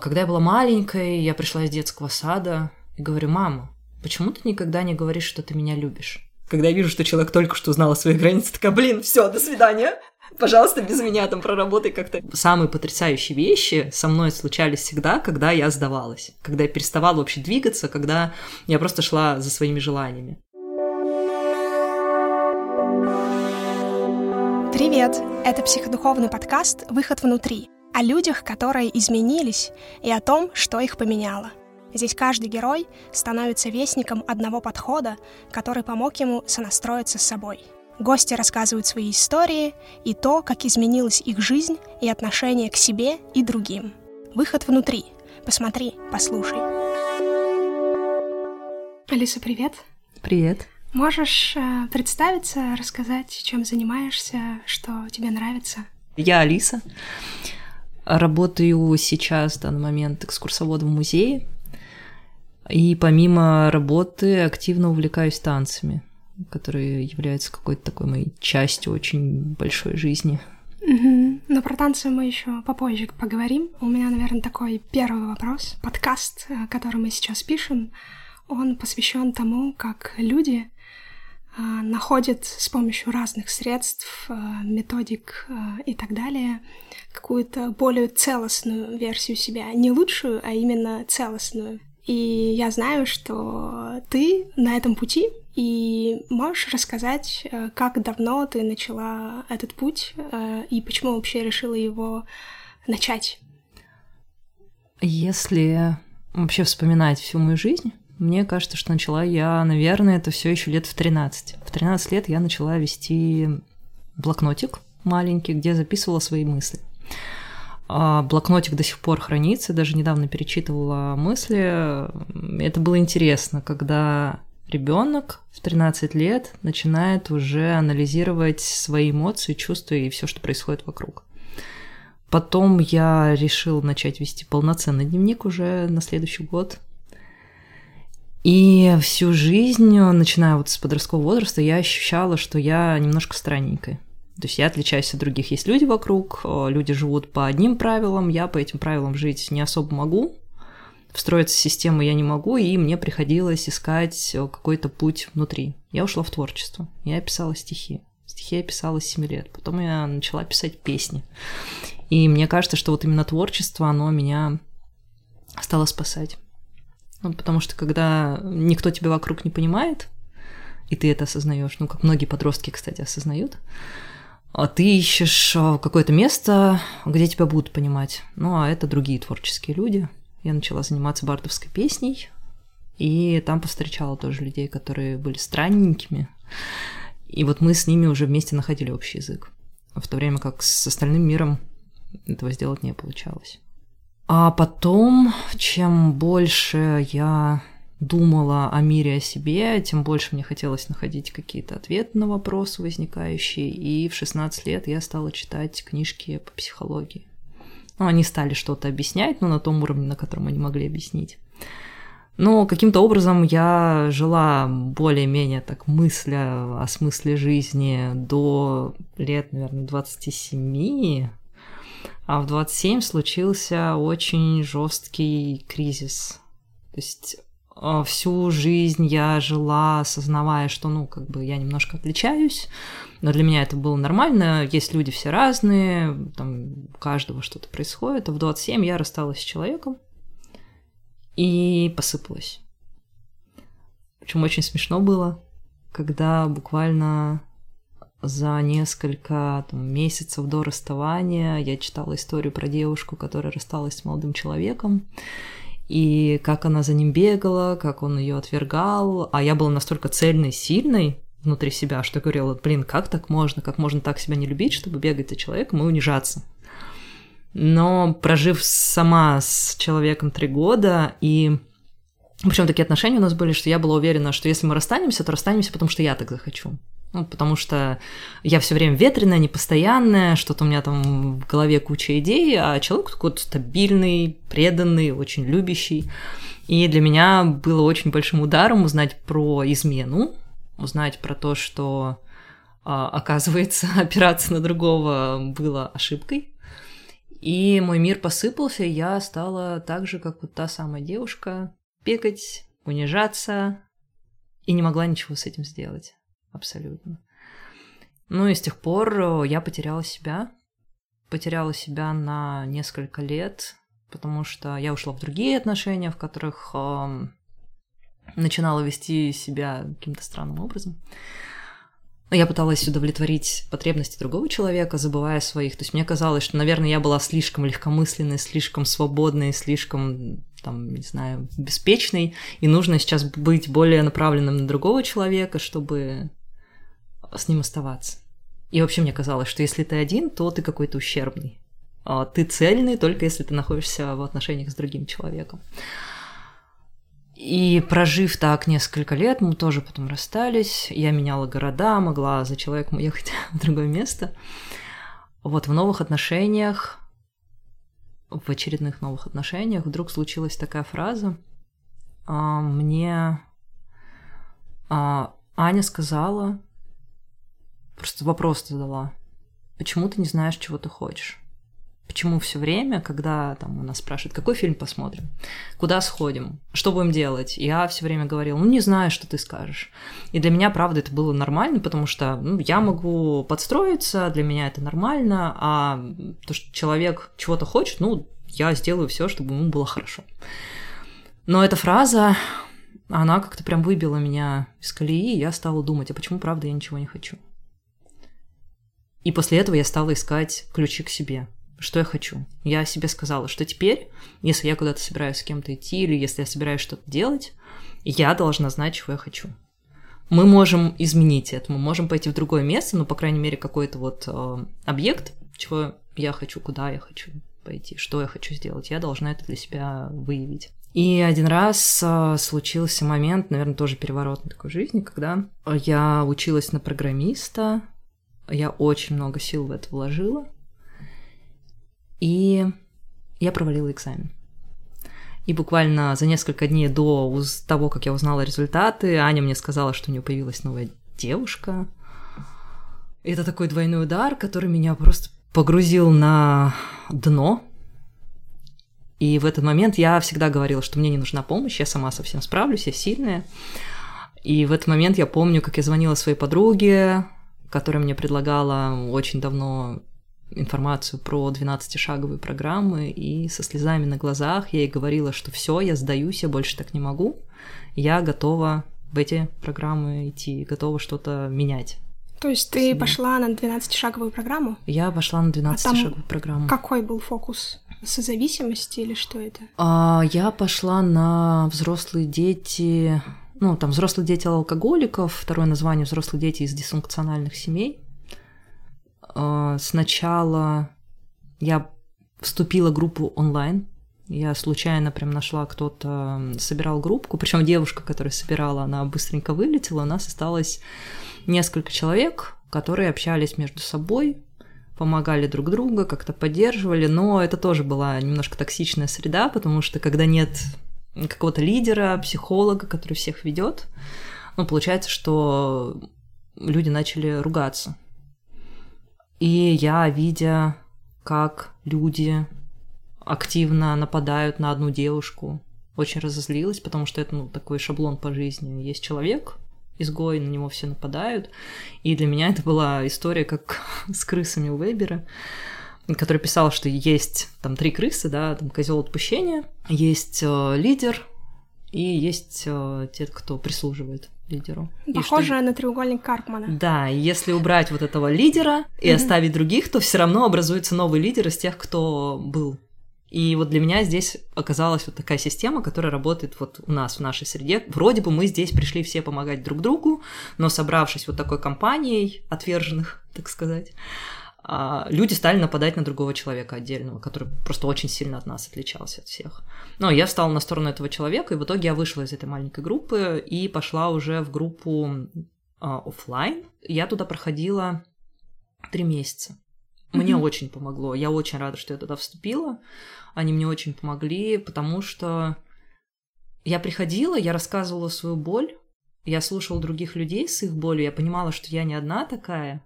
Когда я была маленькой, я пришла из детского сада и говорю, мама, почему ты никогда не говоришь, что ты меня любишь? Когда я вижу, что человек только что узнал о своих границах, такая, блин, все, до свидания. Пожалуйста, без меня там проработай как-то. Самые потрясающие вещи со мной случались всегда, когда я сдавалась. Когда я переставала вообще двигаться, когда я просто шла за своими желаниями. Привет! Это психодуховный подкаст «Выход внутри» о людях, которые изменились, и о том, что их поменяло. Здесь каждый герой становится вестником одного подхода, который помог ему сонастроиться с собой. Гости рассказывают свои истории и то, как изменилась их жизнь и отношение к себе и другим. Выход внутри. Посмотри, послушай. Алиса, привет. Привет. Можешь э, представиться, рассказать, чем занимаешься, что тебе нравится? Я Алиса. Работаю сейчас, в данный момент, экскурсоводом в музее. И помимо работы активно увлекаюсь танцами, которые являются какой-то такой моей частью очень большой жизни. Угу. Но про танцы мы еще попозже поговорим. У меня, наверное, такой первый вопрос. Подкаст, э, который мы сейчас пишем, он посвящен тому, как люди находит с помощью разных средств, а, методик а, и так далее какую-то более целостную версию себя. Не лучшую, а именно целостную. И я знаю, что ты на этом пути, и можешь рассказать, как давно ты начала этот путь и почему вообще решила его начать? Если вообще вспоминать всю мою жизнь, мне кажется, что начала я, наверное, это все еще лет в 13. В 13 лет я начала вести блокнотик маленький, где записывала свои мысли. А блокнотик до сих пор хранится, даже недавно перечитывала мысли. Это было интересно, когда ребенок в 13 лет начинает уже анализировать свои эмоции, чувства и все, что происходит вокруг. Потом я решила начать вести полноценный дневник уже на следующий год. И всю жизнь, начиная вот с подросткового возраста, я ощущала, что я немножко странненькая. То есть я отличаюсь от других. Есть люди вокруг, люди живут по одним правилам, я по этим правилам жить не особо могу, встроиться в систему я не могу, и мне приходилось искать какой-то путь внутри. Я ушла в творчество, я писала стихи. Стихи я писала с 7 лет, потом я начала писать песни. И мне кажется, что вот именно творчество, оно меня стало спасать. Ну, потому что когда никто тебя вокруг не понимает, и ты это осознаешь, ну, как многие подростки, кстати, осознают, а ты ищешь а, какое-то место, где тебя будут понимать. Ну, а это другие творческие люди. Я начала заниматься бардовской песней, и там повстречала тоже людей, которые были странненькими. И вот мы с ними уже вместе находили общий язык. В то время как с остальным миром этого сделать не получалось. А потом, чем больше я думала о мире, о себе, тем больше мне хотелось находить какие-то ответы на вопросы возникающие. И в 16 лет я стала читать книжки по психологии. Ну, они стали что-то объяснять, но на том уровне, на котором они могли объяснить. Но каким-то образом я жила более-менее так мысля о смысле жизни до лет, наверное, 27, а в 27 случился очень жесткий кризис. То есть а, всю жизнь я жила, осознавая, что, ну, как бы я немножко отличаюсь, но для меня это было нормально, есть люди все разные, там у каждого что-то происходит, а в 27 я рассталась с человеком и посыпалась. Причем очень смешно было, когда буквально за несколько там, месяцев до расставания я читала историю про девушку, которая рассталась с молодым человеком, и как она за ним бегала, как он ее отвергал, а я была настолько цельной, сильной внутри себя, что говорила, блин, как так можно, как можно так себя не любить, чтобы бегать за человеком и унижаться. Но прожив сама с человеком три года и причем такие отношения у нас были, что я была уверена, что если мы расстанемся, то расстанемся, потому что я так захочу. Ну, потому что я все время ветреная, непостоянная, что-то у меня там в голове куча идей, а человек такой стабильный, преданный, очень любящий. И для меня было очень большим ударом узнать про измену, узнать про то, что а, оказывается опираться на другого было ошибкой. И мой мир посыпался, и я стала так же, как вот та самая девушка, пекать, унижаться, и не могла ничего с этим сделать. Абсолютно. Ну и с тех пор я потеряла себя. Потеряла себя на несколько лет, потому что я ушла в другие отношения, в которых э, начинала вести себя каким-то странным образом. Я пыталась удовлетворить потребности другого человека, забывая своих. То есть мне казалось, что, наверное, я была слишком легкомысленной, слишком свободной, слишком, там, не знаю, беспечной, и нужно сейчас быть более направленным на другого человека, чтобы с ним оставаться. И вообще мне казалось, что если ты один, то ты какой-то ущербный. А ты цельный только если ты находишься в отношениях с другим человеком. И прожив так несколько лет, мы тоже потом расстались. Я меняла города, могла за человеком уехать в другое место. Вот в новых отношениях, в очередных новых отношениях вдруг случилась такая фраза. А, мне а, Аня сказала, просто вопрос задала, почему ты не знаешь, чего ты хочешь? Почему все время, когда там у нас спрашивают, какой фильм посмотрим, куда сходим, что будем делать, я все время говорила, ну не знаю, что ты скажешь. И для меня, правда, это было нормально, потому что ну, я могу подстроиться, для меня это нормально, а то, что человек чего-то хочет, ну, я сделаю все, чтобы ему было хорошо. Но эта фраза, она как-то прям выбила меня из колеи, и я стала думать, а почему, правда, я ничего не хочу. И после этого я стала искать ключи к себе что я хочу. Я себе сказала, что теперь, если я куда-то собираюсь с кем-то идти, или если я собираюсь что-то делать, я должна знать, чего я хочу. Мы можем изменить это, мы можем пойти в другое место, но, по крайней мере, какой-то вот э, объект, чего я хочу, куда я хочу пойти, что я хочу сделать, я должна это для себя выявить. И один раз э, случился момент, наверное, тоже переворотный такой жизни, когда я училась на программиста, я очень много сил в это вложила, и я провалила экзамен. И буквально за несколько дней до того, как я узнала результаты, Аня мне сказала, что у нее появилась новая девушка. Это такой двойной удар, который меня просто погрузил на дно. И в этот момент я всегда говорила, что мне не нужна помощь, я сама совсем справлюсь, я сильная. И в этот момент я помню, как я звонила своей подруге, которая мне предлагала очень давно информацию про 12-шаговые программы, и со слезами на глазах я ей говорила, что все, я сдаюсь, я больше так не могу, я готова в эти программы идти, готова что-то менять. То есть ты пошла на 12-шаговую программу? Я пошла на 12-шаговую а программу. Какой был фокус? Созависимости или что это? А, я пошла на взрослые дети, ну, там, взрослые дети алкоголиков, второе название взрослые дети из дисфункциональных семей. А, сначала я вступила в группу онлайн. Я случайно прям нашла, кто-то собирал группку, причем девушка, которая собирала, она быстренько вылетела. У нас осталось несколько человек, которые общались между собой, помогали друг другу, как-то поддерживали, но это тоже была немножко токсичная среда, потому что когда нет какого-то лидера, психолога, который всех ведет, ну, получается, что люди начали ругаться и я, видя, как люди активно нападают на одну девушку, очень разозлилась, потому что это ну, такой шаблон по жизни. Есть человек, изгой, на него все нападают. И для меня это была история как с крысами Вебера, который писал, что есть там три крысы, да, там козел отпущения, есть э, лидер и есть э, те, кто прислуживает лидеру. Похоже что... на треугольник Карпмана. Да, если убрать вот этого лидера и mm-hmm. оставить других, то все равно образуется новый лидер из тех, кто был. И вот для меня здесь оказалась вот такая система, которая работает вот у нас, в нашей среде. Вроде бы мы здесь пришли все помогать друг другу, но собравшись вот такой компанией отверженных, так сказать, люди стали нападать на другого человека отдельного, который просто очень сильно от нас отличался от всех. Но я встала на сторону этого человека, и в итоге я вышла из этой маленькой группы и пошла уже в группу а, офлайн. Я туда проходила три месяца. Мне mm-hmm. очень помогло. Я очень рада, что я туда вступила. Они мне очень помогли, потому что я приходила, я рассказывала свою боль, я слушала других людей с их болью, я понимала, что я не одна такая,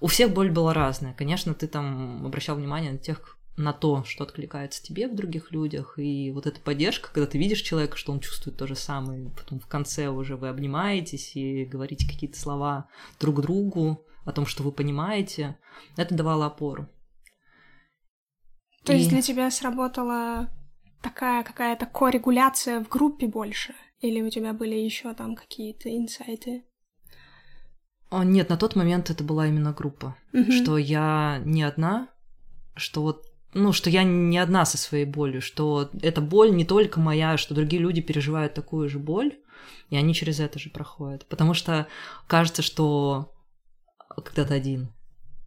у всех боль была разная. Конечно, ты там обращал внимание на тех, на то, что откликается тебе в других людях, и вот эта поддержка, когда ты видишь человека, что он чувствует то же самое, потом в конце уже вы обнимаетесь и говорите какие-то слова друг другу о том, что вы понимаете, это давало опору. То и... есть для тебя сработала такая какая-то коррегуляция в группе больше? Или у тебя были еще там какие-то инсайты? О, нет, на тот момент это была именно группа. Mm-hmm. Что я не одна, что вот ну, что я не одна со своей болью, что эта боль не только моя, что другие люди переживают такую же боль, и они через это же проходят. Потому что кажется, что когда ты один,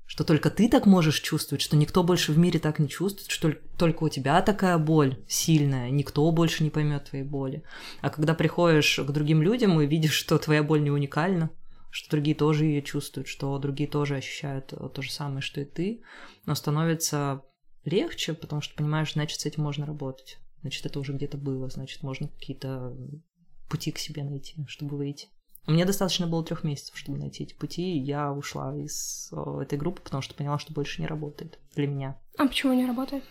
что только ты так можешь чувствовать, что никто больше в мире так не чувствует, что только у тебя такая боль сильная, никто больше не поймет твоей боли. А когда приходишь к другим людям и видишь, что твоя боль не уникальна, что другие тоже ее чувствуют, что другие тоже ощущают то же самое, что и ты, но становится легче, потому что понимаешь, значит, с этим можно работать. Значит, это уже где-то было, значит, можно какие-то пути к себе найти, чтобы выйти. Мне достаточно было трех месяцев, чтобы найти эти пути, и я ушла из этой группы, потому что поняла, что больше не работает для меня. А почему не работает?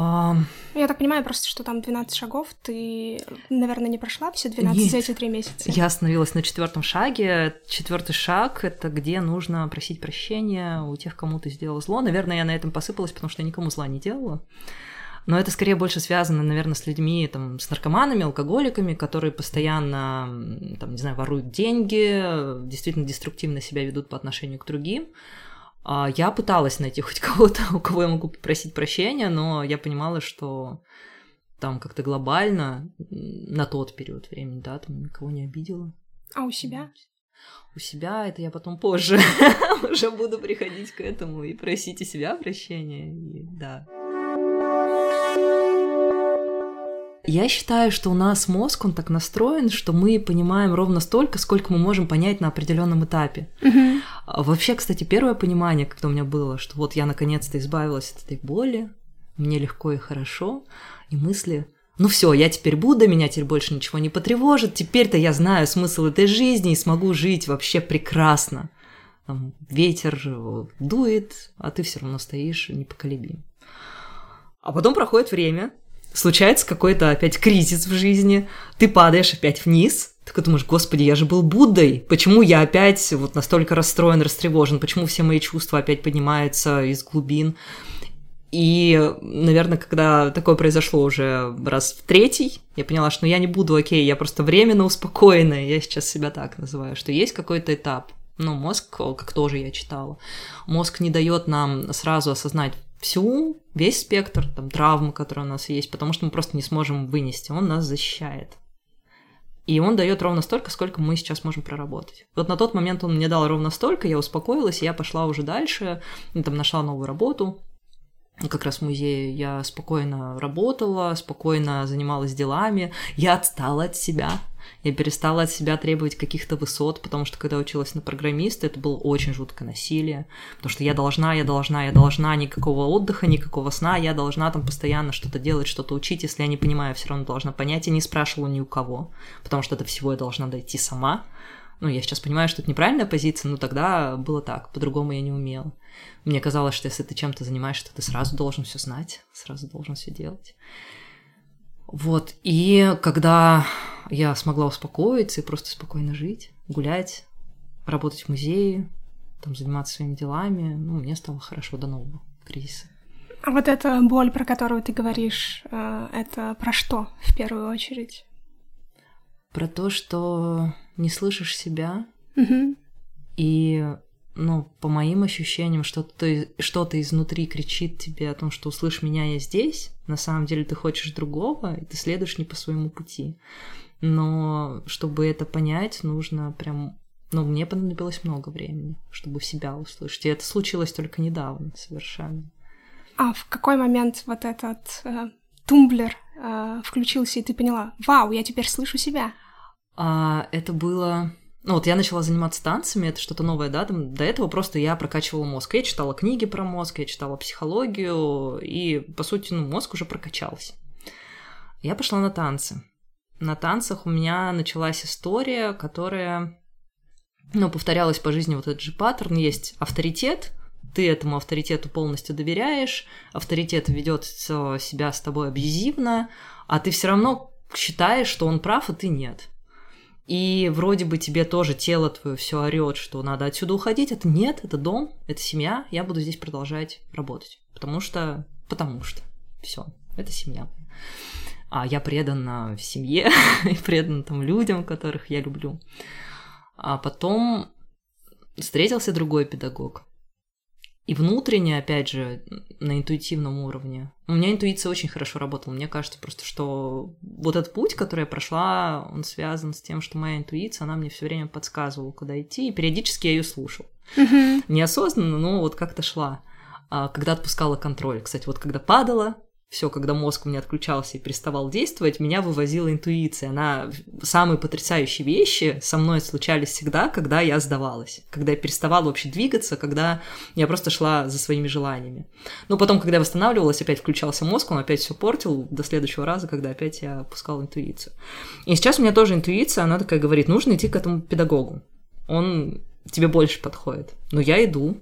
А... Я так понимаю просто, что там 12 шагов, ты, наверное, не прошла все 12 Нет. за эти три месяца. Я остановилась на четвертом шаге. Четвертый шаг это где нужно просить прощения у тех, кому ты сделал зло. Наверное, я на этом посыпалась, потому что я никому зла не делала. Но это скорее больше связано, наверное, с людьми, там, с наркоманами, алкоголиками, которые постоянно, там, не знаю, воруют деньги, действительно деструктивно себя ведут по отношению к другим. А, я пыталась найти хоть кого-то, у кого я могу попросить прощения, но я понимала, что там как-то глобально на тот период времени, да, там никого не обидела. А у себя? У себя это я потом позже уже буду приходить к этому и просить у себя прощения, и, да. Я считаю, что у нас мозг, он так настроен, что мы понимаем ровно столько, сколько мы можем понять на определенном этапе. Uh-huh. Вообще, кстати, первое понимание, когда у меня было, что вот я наконец-то избавилась от этой боли, мне легко и хорошо, и мысли, ну все, я теперь буду, меня теперь больше ничего не потревожит, теперь-то я знаю смысл этой жизни и смогу жить вообще прекрасно. Там, ветер дует, а ты все равно стоишь непоколебим. А потом проходит время, случается какой-то опять кризис в жизни, ты падаешь опять вниз, ты думаешь, господи, я же был Буддой, почему я опять вот настолько расстроен, растревожен, почему все мои чувства опять поднимаются из глубин. И, наверное, когда такое произошло уже раз в третий, я поняла, что ну, я не буду окей, я просто временно успокоенная, я сейчас себя так называю, что есть какой-то этап. Ну, мозг, как тоже я читала, мозг не дает нам сразу осознать всю, весь спектр там, травмы, которые у нас есть, потому что мы просто не сможем вынести. Он нас защищает. И он дает ровно столько, сколько мы сейчас можем проработать. Вот на тот момент он мне дал ровно столько, я успокоилась, я пошла уже дальше, там нашла новую работу, как раз в музее я спокойно работала, спокойно занималась делами, я отстала от себя, я перестала от себя требовать каких-то высот, потому что когда училась на программиста, это было очень жуткое насилие, потому что я должна, я должна, я должна, никакого отдыха, никакого сна, я должна там постоянно что-то делать, что-то учить, если я не понимаю, все равно должна понять, я не спрашивала ни у кого, потому что это всего я должна дойти сама, ну, я сейчас понимаю, что это неправильная позиция, но тогда было так, по-другому я не умела. Мне казалось, что если ты чем-то занимаешься, то ты сразу должен все знать, сразу должен все делать. Вот, и когда я смогла успокоиться и просто спокойно жить, гулять, работать в музее, там заниматься своими делами, ну, мне стало хорошо до нового кризиса. А вот эта боль, про которую ты говоришь, э, это про что в первую очередь? Про то, что не слышишь себя, угу. и ну, по моим ощущениям, что-то что изнутри кричит тебе о том, что услышь меня, я здесь. На самом деле ты хочешь другого, и ты следуешь не по своему пути. Но чтобы это понять, нужно прям... Ну, мне понадобилось много времени, чтобы себя услышать. И это случилось только недавно совершенно. А в какой момент вот этот э, тумблер э, включился, и ты поняла, вау, я теперь слышу себя? А, это было ну вот я начала заниматься танцами, это что-то новое, да, там, до этого просто я прокачивала мозг. Я читала книги про мозг, я читала психологию, и, по сути, ну, мозг уже прокачался. Я пошла на танцы. На танцах у меня началась история, которая, ну, повторялась по жизни вот этот же паттерн. Есть авторитет, ты этому авторитету полностью доверяешь, авторитет ведет себя с тобой абьюзивно, а ты все равно считаешь, что он прав, а ты нет. И вроде бы тебе тоже тело твое все орет, что надо отсюда уходить. Это нет, это дом, это семья. Я буду здесь продолжать работать. Потому что, потому что. Все, это семья. А я предан семье и предан там людям, которых я люблю. А потом встретился другой педагог. И внутренне, опять же, на интуитивном уровне. У меня интуиция очень хорошо работала. Мне кажется просто, что вот этот путь, который я прошла, он связан с тем, что моя интуиция, она мне все время подсказывала, куда идти, и периодически я ее слушал. Неосознанно, но вот как-то шла. А когда отпускала контроль. Кстати, вот когда падала, все, когда мозг у меня отключался и переставал действовать, меня вывозила интуиция. Она... Самые потрясающие вещи со мной случались всегда, когда я сдавалась, когда я переставала вообще двигаться, когда я просто шла за своими желаниями. Но потом, когда я восстанавливалась, опять включался мозг, он опять все портил до следующего раза, когда опять я опускала интуицию. И сейчас у меня тоже интуиция, она такая говорит, нужно идти к этому педагогу. Он тебе больше подходит. Но я иду,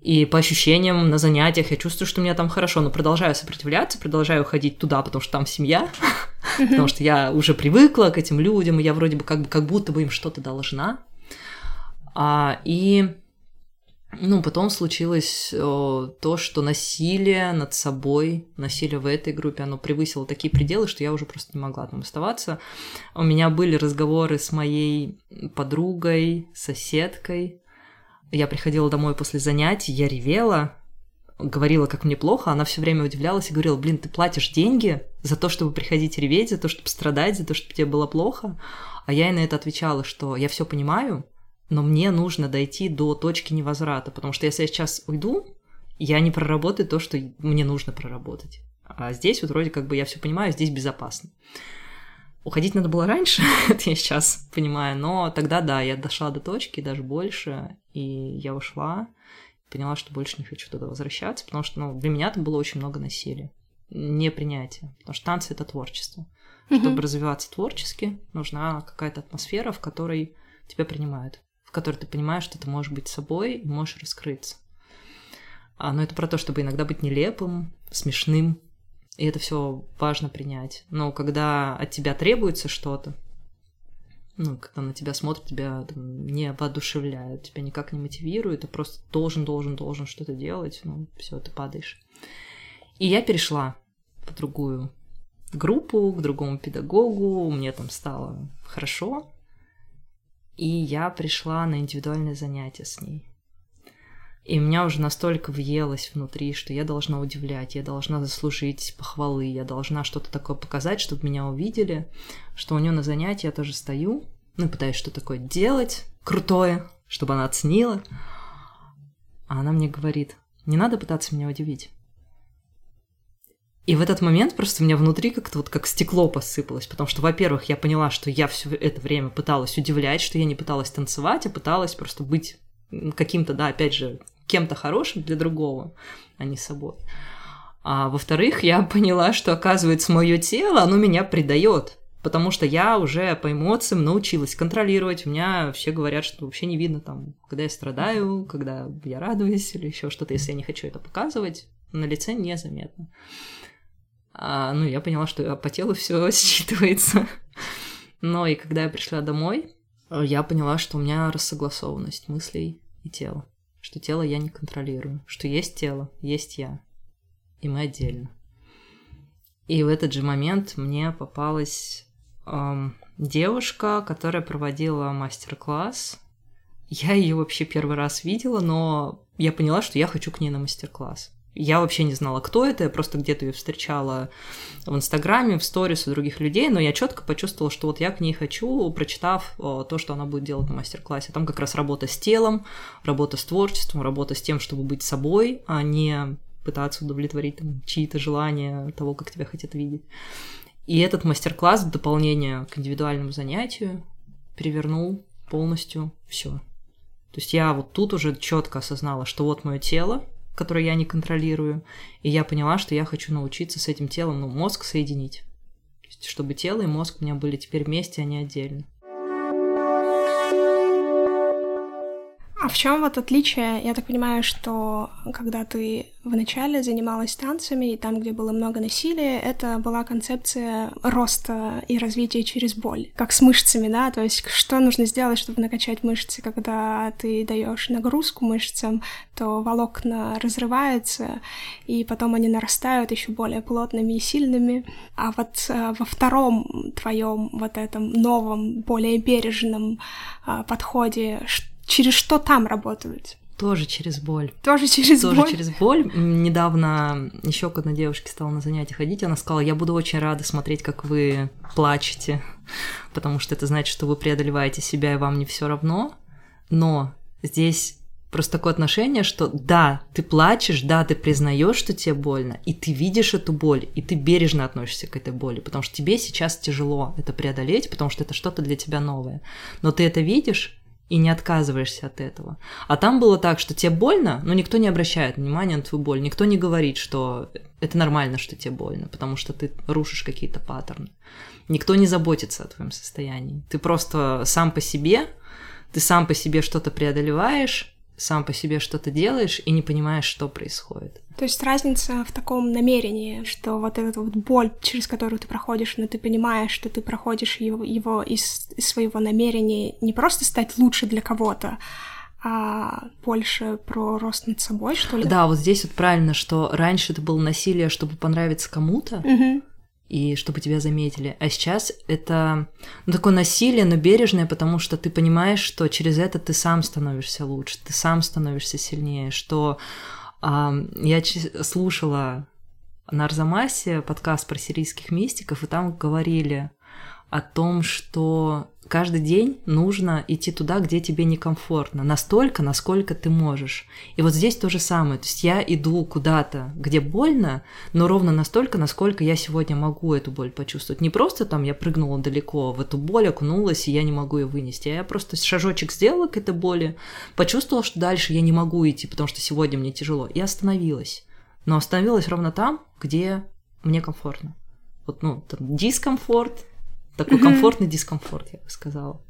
и по ощущениям на занятиях я чувствую, что мне там хорошо, но продолжаю сопротивляться, продолжаю ходить туда, потому что там семья, потому что я уже привыкла к этим людям, и я вроде бы как, бы, как будто бы им что-то должна. А, и ну, потом случилось о, то, что насилие над собой, насилие в этой группе, оно превысило такие пределы, что я уже просто не могла там оставаться. У меня были разговоры с моей подругой, соседкой, я приходила домой после занятий, я ревела, говорила, как мне плохо, она все время удивлялась и говорила, блин, ты платишь деньги за то, чтобы приходить реветь, за то, чтобы страдать, за то, чтобы тебе было плохо. А я ей на это отвечала, что я все понимаю, но мне нужно дойти до точки невозврата, потому что если я сейчас уйду, я не проработаю то, что мне нужно проработать. А здесь вот вроде как бы я все понимаю, здесь безопасно. Уходить надо было раньше, это я сейчас понимаю, но тогда, да, я дошла до точки, даже больше, и я ушла, поняла, что больше не хочу туда возвращаться, потому что ну, для меня там было очень много насилия, непринятия, потому что танцы — это творчество. Mm-hmm. Чтобы развиваться творчески, нужна какая-то атмосфера, в которой тебя принимают, в которой ты понимаешь, что ты можешь быть собой и можешь раскрыться. А, но это про то, чтобы иногда быть нелепым, смешным, и это все важно принять. Но когда от тебя требуется что-то, ну, когда на тебя смотрят, тебя там, не воодушевляют, тебя никак не мотивируют, ты просто должен, должен, должен что-то делать, ну, все, ты падаешь. И я перешла в другую группу, к другому педагогу, мне там стало хорошо, и я пришла на индивидуальное занятие с ней. И меня уже настолько въелось внутри, что я должна удивлять, я должна заслужить похвалы, я должна что-то такое показать, чтобы меня увидели, что у нее на занятии я тоже стою, ну, пытаюсь что-то такое делать крутое, чтобы она оценила. А она мне говорит, не надо пытаться меня удивить. И в этот момент просто у меня внутри как-то вот как стекло посыпалось, потому что, во-первых, я поняла, что я все это время пыталась удивлять, что я не пыталась танцевать, а пыталась просто быть каким-то, да, опять же, кем-то хорошим для другого, а не собой. А во-вторых, я поняла, что, оказывается, мое тело, оно меня предает. Потому что я уже по эмоциям научилась контролировать. У меня все говорят, что вообще не видно там, когда я страдаю, когда я радуюсь или еще что-то, если я не хочу это показывать, на лице незаметно. А, ну, я поняла, что по телу все считывается. Но и когда я пришла домой, я поняла, что у меня рассогласованность мыслей и тела что тело я не контролирую, что есть тело, есть я, и мы отдельно. И в этот же момент мне попалась эм, девушка, которая проводила мастер-класс. Я ее вообще первый раз видела, но я поняла, что я хочу к ней на мастер-класс. Я вообще не знала, кто это, я просто где-то ее встречала в Инстаграме, в сторис у других людей, но я четко почувствовала, что вот я к ней хочу, прочитав то, что она будет делать на мастер-классе. Там как раз работа с телом, работа с творчеством, работа с тем, чтобы быть собой, а не пытаться удовлетворить там, чьи-то желания того, как тебя хотят видеть. И этот мастер-класс в дополнение к индивидуальному занятию перевернул полностью все. То есть я вот тут уже четко осознала, что вот мое тело, которое я не контролирую. И я поняла, что я хочу научиться с этим телом, ну, мозг соединить. Чтобы тело и мозг у меня были теперь вместе, а не отдельно. А в чем вот отличие? Я так понимаю, что когда ты вначале занималась танцами, и там, где было много насилия, это была концепция роста и развития через боль, как с мышцами, да, то есть что нужно сделать, чтобы накачать мышцы, когда ты даешь нагрузку мышцам, то волокна разрываются, и потом они нарастают еще более плотными и сильными. А вот э, во втором твоем вот этом новом, более бережном э, подходе, через что там работают? Тоже через боль. Тоже через Тоже боль? Тоже через боль. Недавно еще к одной девушке стала на занятия ходить, она сказала, я буду очень рада смотреть, как вы плачете, потому что это значит, что вы преодолеваете себя, и вам не все равно. Но здесь просто такое отношение, что да, ты плачешь, да, ты признаешь, что тебе больно, и ты видишь эту боль, и ты бережно относишься к этой боли, потому что тебе сейчас тяжело это преодолеть, потому что это что-то для тебя новое. Но ты это видишь, и не отказываешься от этого. А там было так, что тебе больно, но никто не обращает внимания на твою боль, никто не говорит, что это нормально, что тебе больно, потому что ты рушишь какие-то паттерны. Никто не заботится о твоем состоянии. Ты просто сам по себе, ты сам по себе что-то преодолеваешь, сам по себе что-то делаешь и не понимаешь, что происходит. То есть разница в таком намерении, что вот эта вот боль, через которую ты проходишь, но ты понимаешь, что ты проходишь его, его из, из своего намерения не просто стать лучше для кого-то, а больше про рост над собой, что ли? Да, вот здесь вот правильно, что раньше это было насилие, чтобы понравиться кому-то, угу. и чтобы тебя заметили. А сейчас это ну, такое насилие, но бережное, потому что ты понимаешь, что через это ты сам становишься лучше, ты сам становишься сильнее, что я слушала на Арзамасе подкаст про сирийских мистиков, и там говорили о том, что каждый день нужно идти туда, где тебе некомфортно, настолько, насколько ты можешь. И вот здесь то же самое. То есть я иду куда-то, где больно, но ровно настолько, насколько я сегодня могу эту боль почувствовать. Не просто там я прыгнула далеко в эту боль, окунулась, и я не могу ее вынести. А я просто шажочек сделала к этой боли, почувствовала, что дальше я не могу идти, потому что сегодня мне тяжело, и остановилась. Но остановилась ровно там, где мне комфортно. Вот, ну, там дискомфорт, такой комфортный дискомфорт, я бы сказала.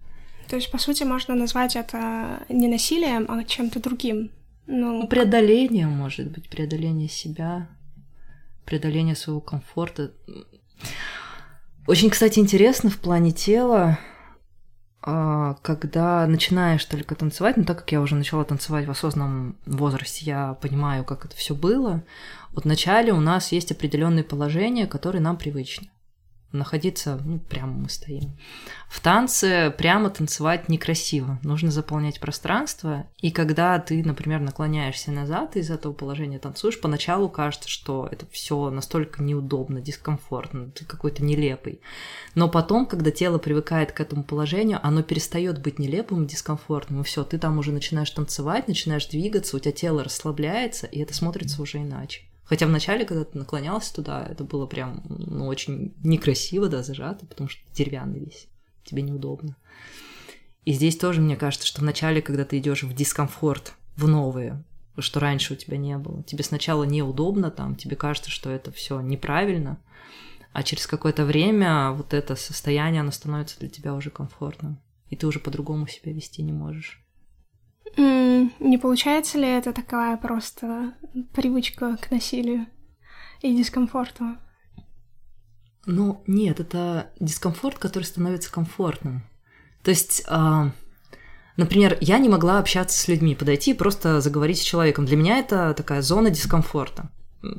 То есть, по сути, можно назвать это не насилием, а чем-то другим. Ну, ну преодоление, может быть, преодоление себя, преодоление своего комфорта. Очень, кстати, интересно в плане тела, а, когда начинаешь только танцевать, но так как я уже начала танцевать в осознанном возрасте, я понимаю, как это все было. Вот вначале у нас есть определенные положения, которые нам привычны находиться, ну, прямо мы стоим. В танце прямо танцевать некрасиво, нужно заполнять пространство, и когда ты, например, наклоняешься назад и из этого положения танцуешь, поначалу кажется, что это все настолько неудобно, дискомфортно, ты какой-то нелепый. Но потом, когда тело привыкает к этому положению, оно перестает быть нелепым и дискомфортным, и все, ты там уже начинаешь танцевать, начинаешь двигаться, у тебя тело расслабляется, и это смотрится уже иначе. Хотя вначале, когда ты наклонялся туда, это было прям ну, очень некрасиво, да, зажато, потому что деревянный весь, тебе неудобно. И здесь тоже, мне кажется, что вначале, когда ты идешь в дискомфорт, в новые, что раньше у тебя не было, тебе сначала неудобно там, тебе кажется, что это все неправильно, а через какое-то время вот это состояние, оно становится для тебя уже комфортным, и ты уже по-другому себя вести не можешь. Не получается ли это такая просто привычка к насилию и дискомфорту? Ну, нет, это дискомфорт, который становится комфортным. То есть, э, например, я не могла общаться с людьми, подойти и просто заговорить с человеком. Для меня это такая зона дискомфорта.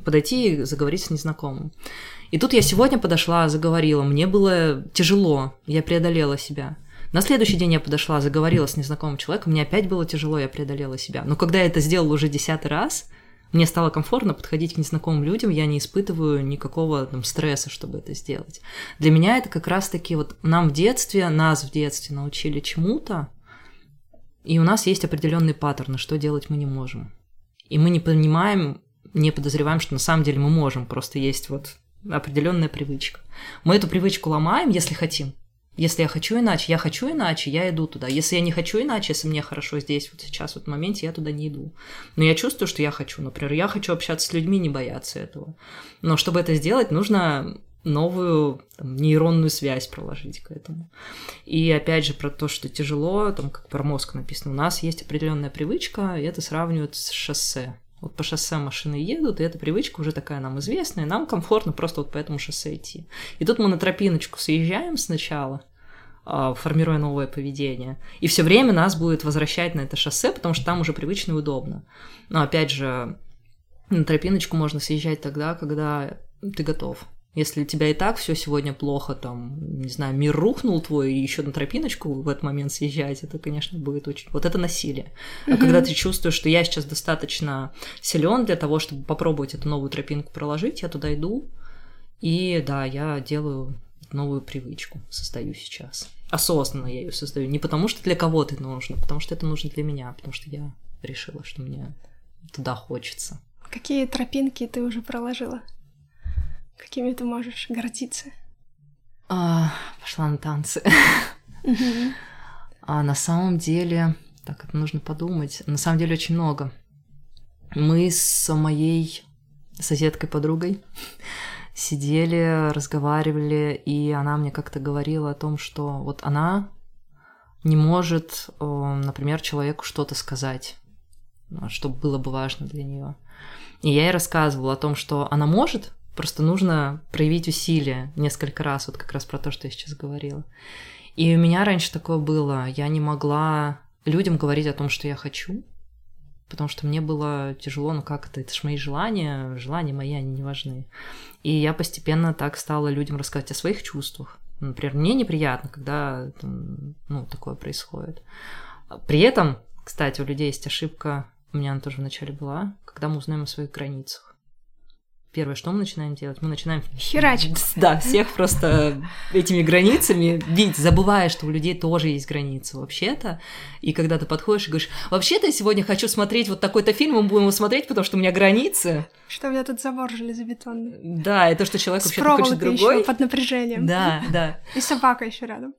Подойти и заговорить с незнакомым. И тут я сегодня подошла, заговорила, мне было тяжело, я преодолела себя. На следующий день я подошла, заговорила с незнакомым человеком, мне опять было тяжело, я преодолела себя. Но когда я это сделала уже десятый раз, мне стало комфортно подходить к незнакомым людям, я не испытываю никакого там, стресса, чтобы это сделать. Для меня это как раз-таки вот нам в детстве, нас в детстве научили чему-то, и у нас есть определенные паттерны, что делать мы не можем. И мы не понимаем, не подозреваем, что на самом деле мы можем, просто есть вот определенная привычка. Мы эту привычку ломаем, если хотим. Если я хочу иначе, я хочу иначе, я иду туда. Если я не хочу иначе, если мне хорошо здесь, вот сейчас, вот в моменте, я туда не иду. Но я чувствую, что я хочу. Например, я хочу общаться с людьми, не бояться этого. Но чтобы это сделать, нужно новую там, нейронную связь проложить к этому. И опять же про то, что тяжело, там как про мозг написано, у нас есть определенная привычка, и это сравнивают с шоссе. Вот по шоссе машины едут, и эта привычка уже такая нам известная, и нам комфортно просто вот по этому шоссе идти. И тут мы на тропиночку съезжаем сначала, формируя новое поведение. И все время нас будет возвращать на это шоссе, потому что там уже привычно и удобно. Но опять же, на тропиночку можно съезжать тогда, когда ты готов. Если у тебя и так все сегодня плохо, там, не знаю, мир рухнул твой, и еще на тропиночку в этот момент съезжать, это, конечно, будет очень... Вот это насилие. А mm-hmm. когда ты чувствуешь, что я сейчас достаточно силен для того, чтобы попробовать эту новую тропинку проложить, я туда иду, и да, я делаю новую привычку, создаю сейчас. Осознанно я ее создаю. Не потому, что для кого-то это нужно, а потому что это нужно для меня, потому что я решила, что мне туда хочется. Какие тропинки ты уже проложила? Какими ты можешь гордиться? А, пошла на танцы. А на самом деле, так, это нужно подумать. На самом деле очень много. Мы с моей соседкой-подругой сидели, разговаривали, и она мне как-то говорила о том, что вот она не может, например, человеку что-то сказать, что было бы важно для нее. И я ей рассказывала о том, что она может, Просто нужно проявить усилия несколько раз, вот как раз про то, что я сейчас говорила. И у меня раньше такое было, я не могла людям говорить о том, что я хочу, потому что мне было тяжело, ну как это, это же мои желания, желания мои, они не важны. И я постепенно так стала людям рассказывать о своих чувствах. Например, мне неприятно, когда ну, такое происходит. При этом, кстати, у людей есть ошибка, у меня она тоже вначале была, когда мы узнаем о своих границах первое, что мы начинаем делать? Мы начинаем... Херачить. Да, всех просто этими границами бить, забывая, что у людей тоже есть границы вообще-то. И когда ты подходишь и говоришь, вообще-то я сегодня хочу смотреть вот такой-то фильм, мы будем его смотреть, потому что у меня границы. Что у меня тут забор железобетонный. Да, и то, что человек вообще-то хочет другой. Еще под напряжением. Да, да. И собака еще рядом.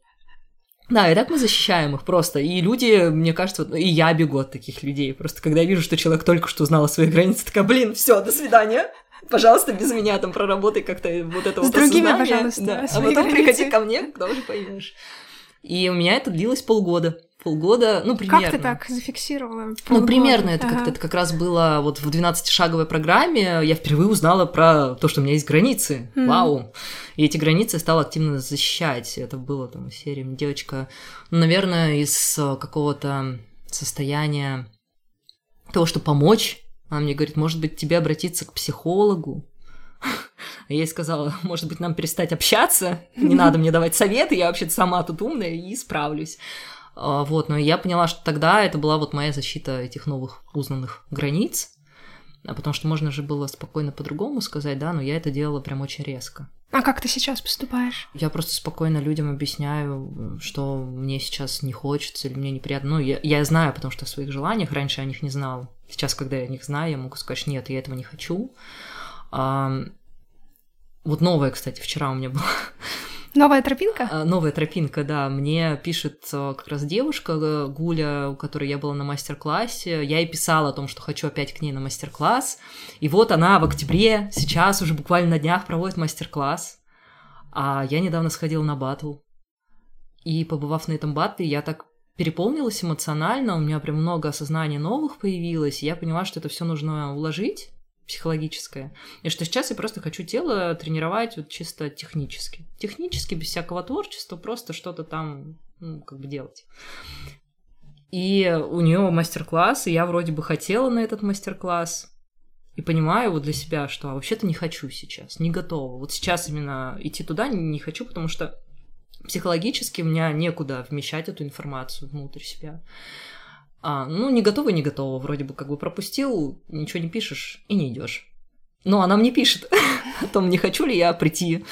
Да, и так мы защищаем их просто. И люди, мне кажется, и я бегу от таких людей. Просто когда я вижу, что человек только что узнал о своих границах, такая, блин, все, до свидания пожалуйста, без меня там проработай как-то вот это С вот другими, осознание. пожалуйста, да. А потом границы. приходи ко мне, когда уже поймешь. И у меня это длилось полгода. Полгода, ну, примерно. Как ты так зафиксировала? Полгода? Ну, примерно это ага. как-то это как раз было вот в 12-шаговой программе. Я впервые узнала про то, что у меня есть границы. Mm. Вау! И эти границы я стала активно защищать. Это было там серия девочка, ну, наверное, из э, какого-то состояния того, что помочь она мне говорит, может быть, тебе обратиться к психологу? Я ей сказала, может быть, нам перестать общаться, не надо мне давать советы, я вообще-то сама тут умная и справлюсь. А, вот, но я поняла, что тогда это была вот моя защита этих новых узнанных границ, а потому что можно же было спокойно по-другому сказать, да, но я это делала прям очень резко. А как ты сейчас поступаешь? Я просто спокойно людям объясняю, что мне сейчас не хочется или мне неприятно. Ну, я, я знаю, потому что о своих желаниях раньше я о них не знала. Сейчас, когда я о них знаю, я могу сказать, нет, я этого не хочу. А, вот новое, кстати, вчера у меня было Новая тропинка? А, новая тропинка, да. Мне пишет э, как раз девушка э, Гуля, у которой я была на мастер-классе. Я ей писала о том, что хочу опять к ней на мастер-класс. И вот она в октябре, сейчас уже буквально на днях проводит мастер-класс. А я недавно сходила на батл. И побывав на этом батле, я так переполнилась эмоционально, у меня прям много осознания новых появилось, и я поняла, что это все нужно уложить психологическое. И что сейчас я просто хочу тело тренировать вот чисто технически. Технически, без всякого творчества, просто что-то там, ну, как бы делать. И у нее мастер-класс, и я вроде бы хотела на этот мастер-класс, и понимаю вот для себя, что а вообще-то не хочу сейчас, не готова. Вот сейчас именно идти туда не хочу, потому что психологически у меня некуда вмещать эту информацию внутрь себя. А, ну, не готова, не готова, вроде бы как бы пропустил, ничего не пишешь и не идешь. Но она мне пишет о том, не хочу ли я прийти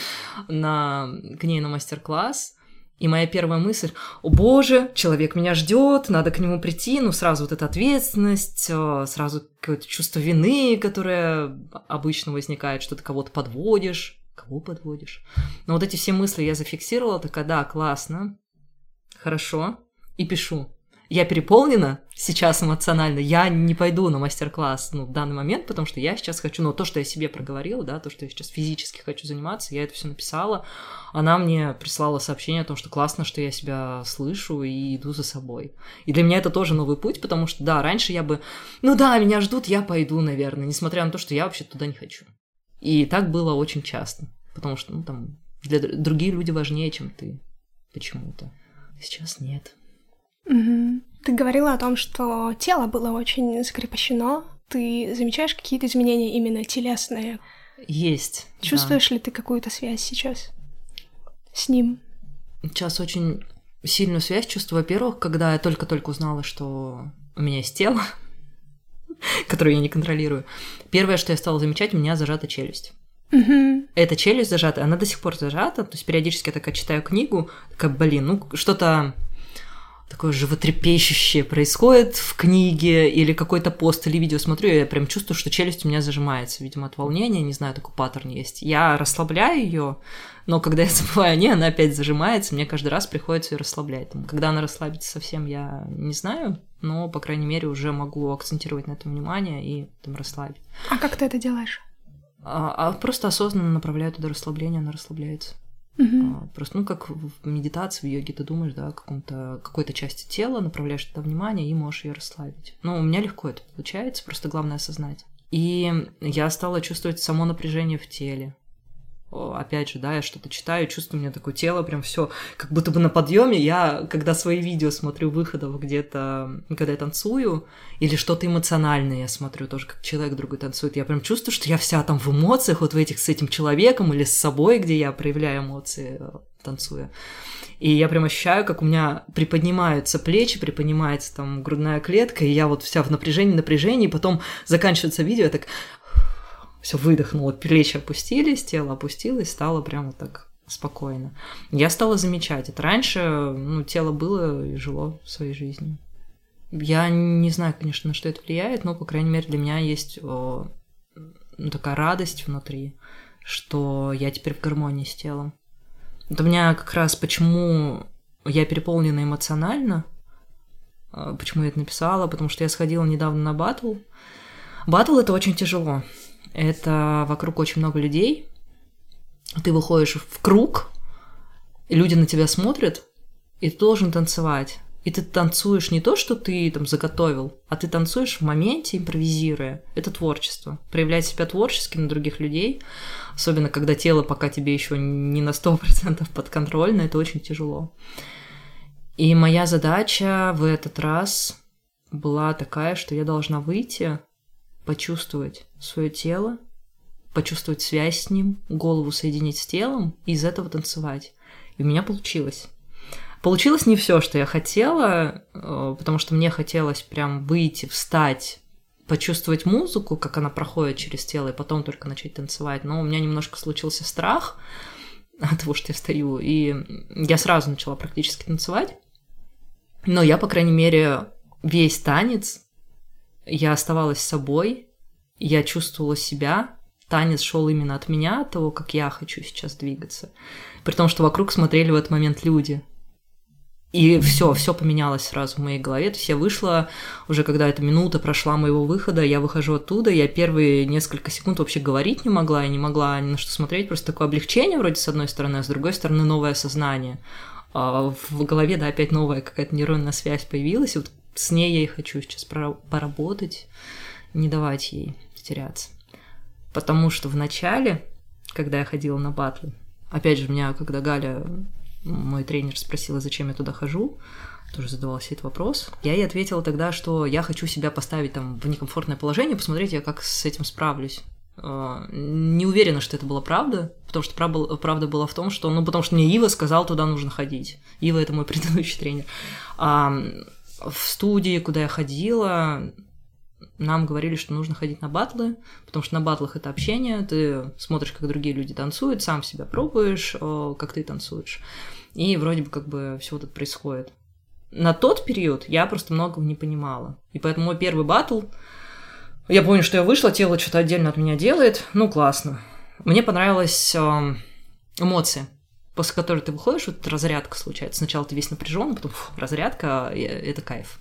на, к ней на мастер-класс. И моя первая мысль, о боже, человек меня ждет, надо к нему прийти, ну сразу вот эта ответственность, э, сразу какое-то чувство вины, которое обычно возникает, что ты кого-то подводишь, кого подводишь. Но вот эти все мысли я зафиксировала, такая, да, классно, хорошо, и пишу. Я переполнена сейчас эмоционально, я не пойду на мастер-класс ну, в данный момент, потому что я сейчас хочу, ну, то, что я себе проговорила, да, то, что я сейчас физически хочу заниматься, я это все написала, она мне прислала сообщение о том, что классно, что я себя слышу и иду за собой. И для меня это тоже новый путь, потому что, да, раньше я бы, ну да, меня ждут, я пойду, наверное, несмотря на то, что я вообще туда не хочу. И так было очень часто, потому что, ну, там, для другие люди важнее, чем ты почему-то. Сейчас нет. Угу. Ты говорила о том, что тело было очень закрепощено. Ты замечаешь какие-то изменения именно телесные? Есть. Чувствуешь да. ли ты какую-то связь сейчас с ним? Сейчас очень сильную связь чувствую, во-первых, когда я только-только узнала, что у меня есть тело, которое я не контролирую. Первое, что я стала замечать, у меня зажата челюсть. Угу. Эта челюсть зажата, она до сих пор зажата. То есть периодически я такая читаю книгу, такая, блин, ну что-то такое животрепещущее происходит в книге или какой-то пост или видео смотрю, я прям чувствую, что челюсть у меня зажимается, видимо, от волнения, не знаю, такой паттерн есть. Я расслабляю ее, но когда я забываю о ней, она опять зажимается, мне каждый раз приходится ее расслаблять. Там, когда она расслабится совсем, я не знаю, но, по крайней мере, уже могу акцентировать на этом внимание и там расслабить. А как ты это делаешь? А, а просто осознанно направляю туда расслабление, она расслабляется. Угу. Просто, ну, как в медитации, в йоге ты думаешь, да, о каком-то, какой-то части тела, направляешь туда внимание и можешь ее расслабить. Но у меня легко это получается, просто главное осознать. И я стала чувствовать само напряжение в теле опять же, да, я что-то читаю, чувствую, у меня такое тело прям все как будто бы на подъеме. Я, когда свои видео смотрю выходов где-то, когда я танцую, или что-то эмоциональное я смотрю, тоже как человек другой танцует, я прям чувствую, что я вся там в эмоциях, вот в этих с этим человеком или с собой, где я проявляю эмоции, э, танцуя. И я прям ощущаю, как у меня приподнимаются плечи, приподнимается там грудная клетка, и я вот вся в напряжении, напряжении, потом заканчивается видео, я так все выдохнуло, плечи опустились, тело опустилось, стало прямо так спокойно. Я стала замечать это. Раньше ну, тело было и жило своей жизнью. Я не знаю, конечно, на что это влияет, но, по крайней мере, для меня есть о, ну, такая радость внутри, что я теперь в гармонии с телом. Это у меня как раз почему я переполнена эмоционально, а, почему я это написала, потому что я сходила недавно на батл. Батл — это очень тяжело это вокруг очень много людей, ты выходишь в круг, люди на тебя смотрят, и ты должен танцевать. И ты танцуешь не то, что ты там заготовил, а ты танцуешь в моменте, импровизируя. Это творчество. Проявлять себя творчески на других людей, особенно когда тело пока тебе еще не на 100% подконтрольно, это очень тяжело. И моя задача в этот раз была такая, что я должна выйти почувствовать свое тело, почувствовать связь с ним, голову соединить с телом и из этого танцевать. И у меня получилось. Получилось не все, что я хотела, э, потому что мне хотелось прям выйти, встать, почувствовать музыку, как она проходит через тело, и потом только начать танцевать. Но у меня немножко случился страх от того, что я стою, и я сразу начала практически танцевать. Но я, по крайней мере, весь танец я оставалась собой, я чувствовала себя, танец шел именно от меня, от того, как я хочу сейчас двигаться. При том, что вокруг смотрели в этот момент люди. И все, все поменялось сразу в моей голове. То есть я вышла, уже когда эта минута прошла моего выхода, я выхожу оттуда, я первые несколько секунд вообще говорить не могла, я не могла ни на что смотреть, просто такое облегчение вроде с одной стороны, а с другой стороны новое сознание. А в голове, да, опять новая какая-то нейронная связь появилась, и вот с ней я и хочу сейчас поработать, не давать ей теряться. Потому что в начале, когда я ходила на батлы, опять же, меня, когда Галя, мой тренер, спросила, зачем я туда хожу, тоже задавала себе этот вопрос. Я ей ответила тогда, что я хочу себя поставить там в некомфортное положение, посмотреть, я как с этим справлюсь. А, не уверена, что это была правда, потому что правда была в том, что, ну, потому что мне Ива сказал, туда нужно ходить. Ива – это мой предыдущий тренер. А в студии, куда я ходила, нам говорили, что нужно ходить на батлы, потому что на батлах это общение, ты смотришь, как другие люди танцуют, сам себя пробуешь, как ты танцуешь. И вроде бы как бы все вот это происходит. На тот период я просто многого не понимала. И поэтому мой первый батл, я помню, что я вышла, тело что-то отдельно от меня делает, ну классно. Мне понравилась эмоции после которой ты выходишь, вот разрядка случается. Сначала ты весь напряжен, потом фу, разрядка, это кайф.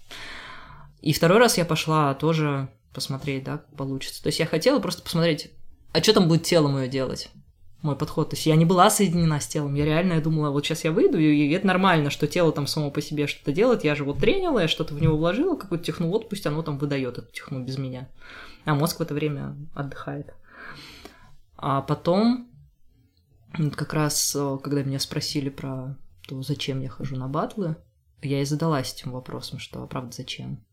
И второй раз я пошла тоже посмотреть, да, как получится. То есть я хотела просто посмотреть, а что там будет тело мое делать? Мой подход. То есть я не была соединена с телом. Я реально я думала, вот сейчас я выйду, и это нормально, что тело там само по себе что-то делает. Я же вот тренила, я что-то в него вложила, какую-то техну, вот пусть оно там выдает эту техну без меня. А мозг в это время отдыхает. А потом, как раз, э, когда меня спросили про то, зачем я хожу на батлы, я и задалась этим вопросом, что, правда, зачем?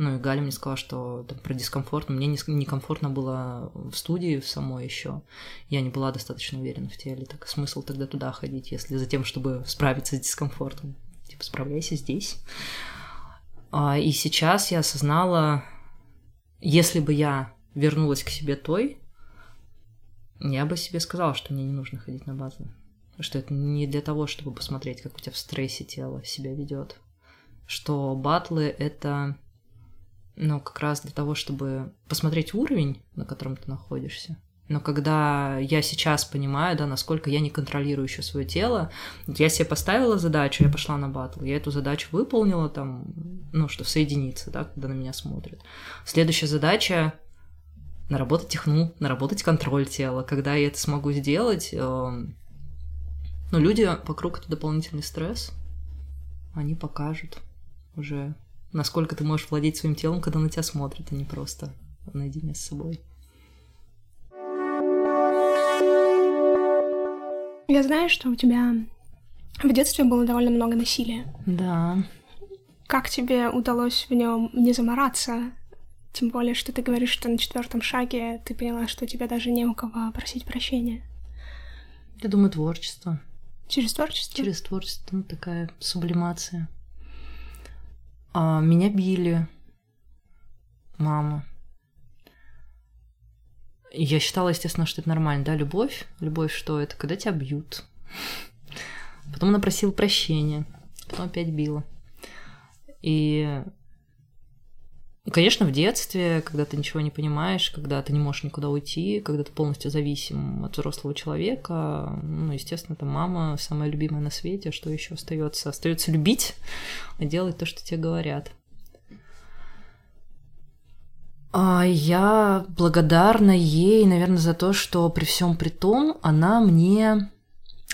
Ну и Галя мне сказала, что там, про дискомфорт. Мне некомфортно было в студии в самой еще. Я не была достаточно уверена в теле. Так смысл тогда туда ходить, если за тем, чтобы справиться с дискомфортом. Типа, справляйся здесь. А, и сейчас я осознала, если бы я вернулась к себе той, я бы себе сказала, что мне не нужно ходить на базу. Что это не для того, чтобы посмотреть, как у тебя в стрессе тело себя ведет. Что батлы — это но как раз для того, чтобы посмотреть уровень, на котором ты находишься. Но когда я сейчас понимаю, да, насколько я не контролирую еще свое тело, я себе поставила задачу, я пошла на батл, я эту задачу выполнила там, ну, что соединиться, да, когда на меня смотрят. Следующая задача наработать техну, наработать контроль тела. Когда я это смогу сделать, э, ну, люди вокруг это дополнительный стресс, они покажут уже насколько ты можешь владеть своим телом, когда на тебя смотрят, а не просто наедине с собой. Я знаю, что у тебя в детстве было довольно много насилия. Да. Как тебе удалось в нем не замораться? Тем более, что ты говоришь, что на четвертом шаге ты поняла, что у тебя даже не у кого просить прощения. Я думаю, творчество. Через творчество? Через творчество, ну, такая сублимация. А, меня били. Мама. Я считала, естественно, что это нормально, да, любовь. Любовь что это? Когда тебя бьют. Потом она просила прощения. Потом опять била. И Конечно, в детстве, когда ты ничего не понимаешь, когда ты не можешь никуда уйти, когда ты полностью зависим от взрослого человека, ну, естественно, там мама самая любимая на свете, что еще остается? Остается любить и делать то, что тебе говорят. А я благодарна ей, наверное, за то, что при всем при том она мне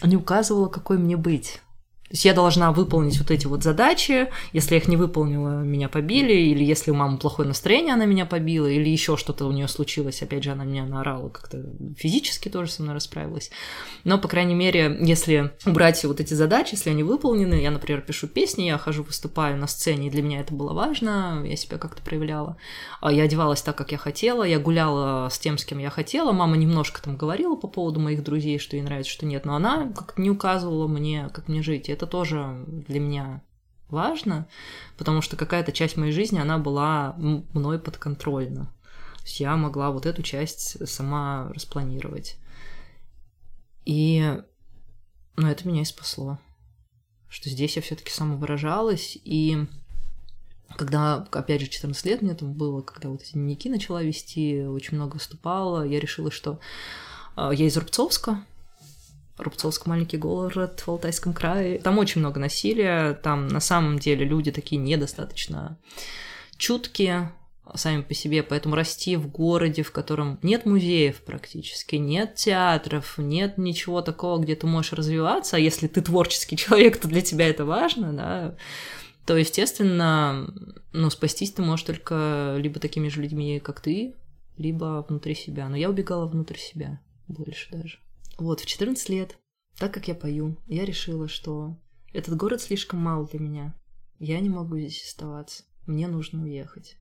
не указывала, какой мне быть. То есть я должна выполнить вот эти вот задачи. Если я их не выполнила, меня побили, или если у мамы плохое настроение, она меня побила, или еще что-то у нее случилось, опять же, она меня наорала как-то физически тоже со мной расправилась. Но, по крайней мере, если убрать вот эти задачи, если они выполнены, я, например, пишу песни, я хожу, выступаю на сцене, и для меня это было важно, я себя как-то проявляла. А я одевалась так, как я хотела, я гуляла с тем, с кем я хотела. Мама немножко там говорила по поводу моих друзей, что ей нравится, что нет, но она как-то не указывала мне, как мне жить это тоже для меня важно, потому что какая-то часть моей жизни, она была мной подконтрольна. То есть я могла вот эту часть сама распланировать. И ну, это меня и спасло. Что здесь я все-таки самовыражалась, и когда, опять же, 14 лет мне там было, когда вот эти дневники начала вести, очень много выступала, я решила, что а, я из Рубцовска, Рубцовск маленький город в Алтайском крае. Там очень много насилия, там на самом деле люди такие недостаточно чуткие сами по себе, поэтому расти в городе, в котором нет музеев практически, нет театров, нет ничего такого, где ты можешь развиваться, а если ты творческий человек, то для тебя это важно, да, то, естественно, ну, спастись ты можешь только либо такими же людьми, как ты, либо внутри себя. Но я убегала внутрь себя больше даже. Вот, в 14 лет, так как я пою, я решила, что этот город слишком мал для меня. Я не могу здесь оставаться. Мне нужно уехать.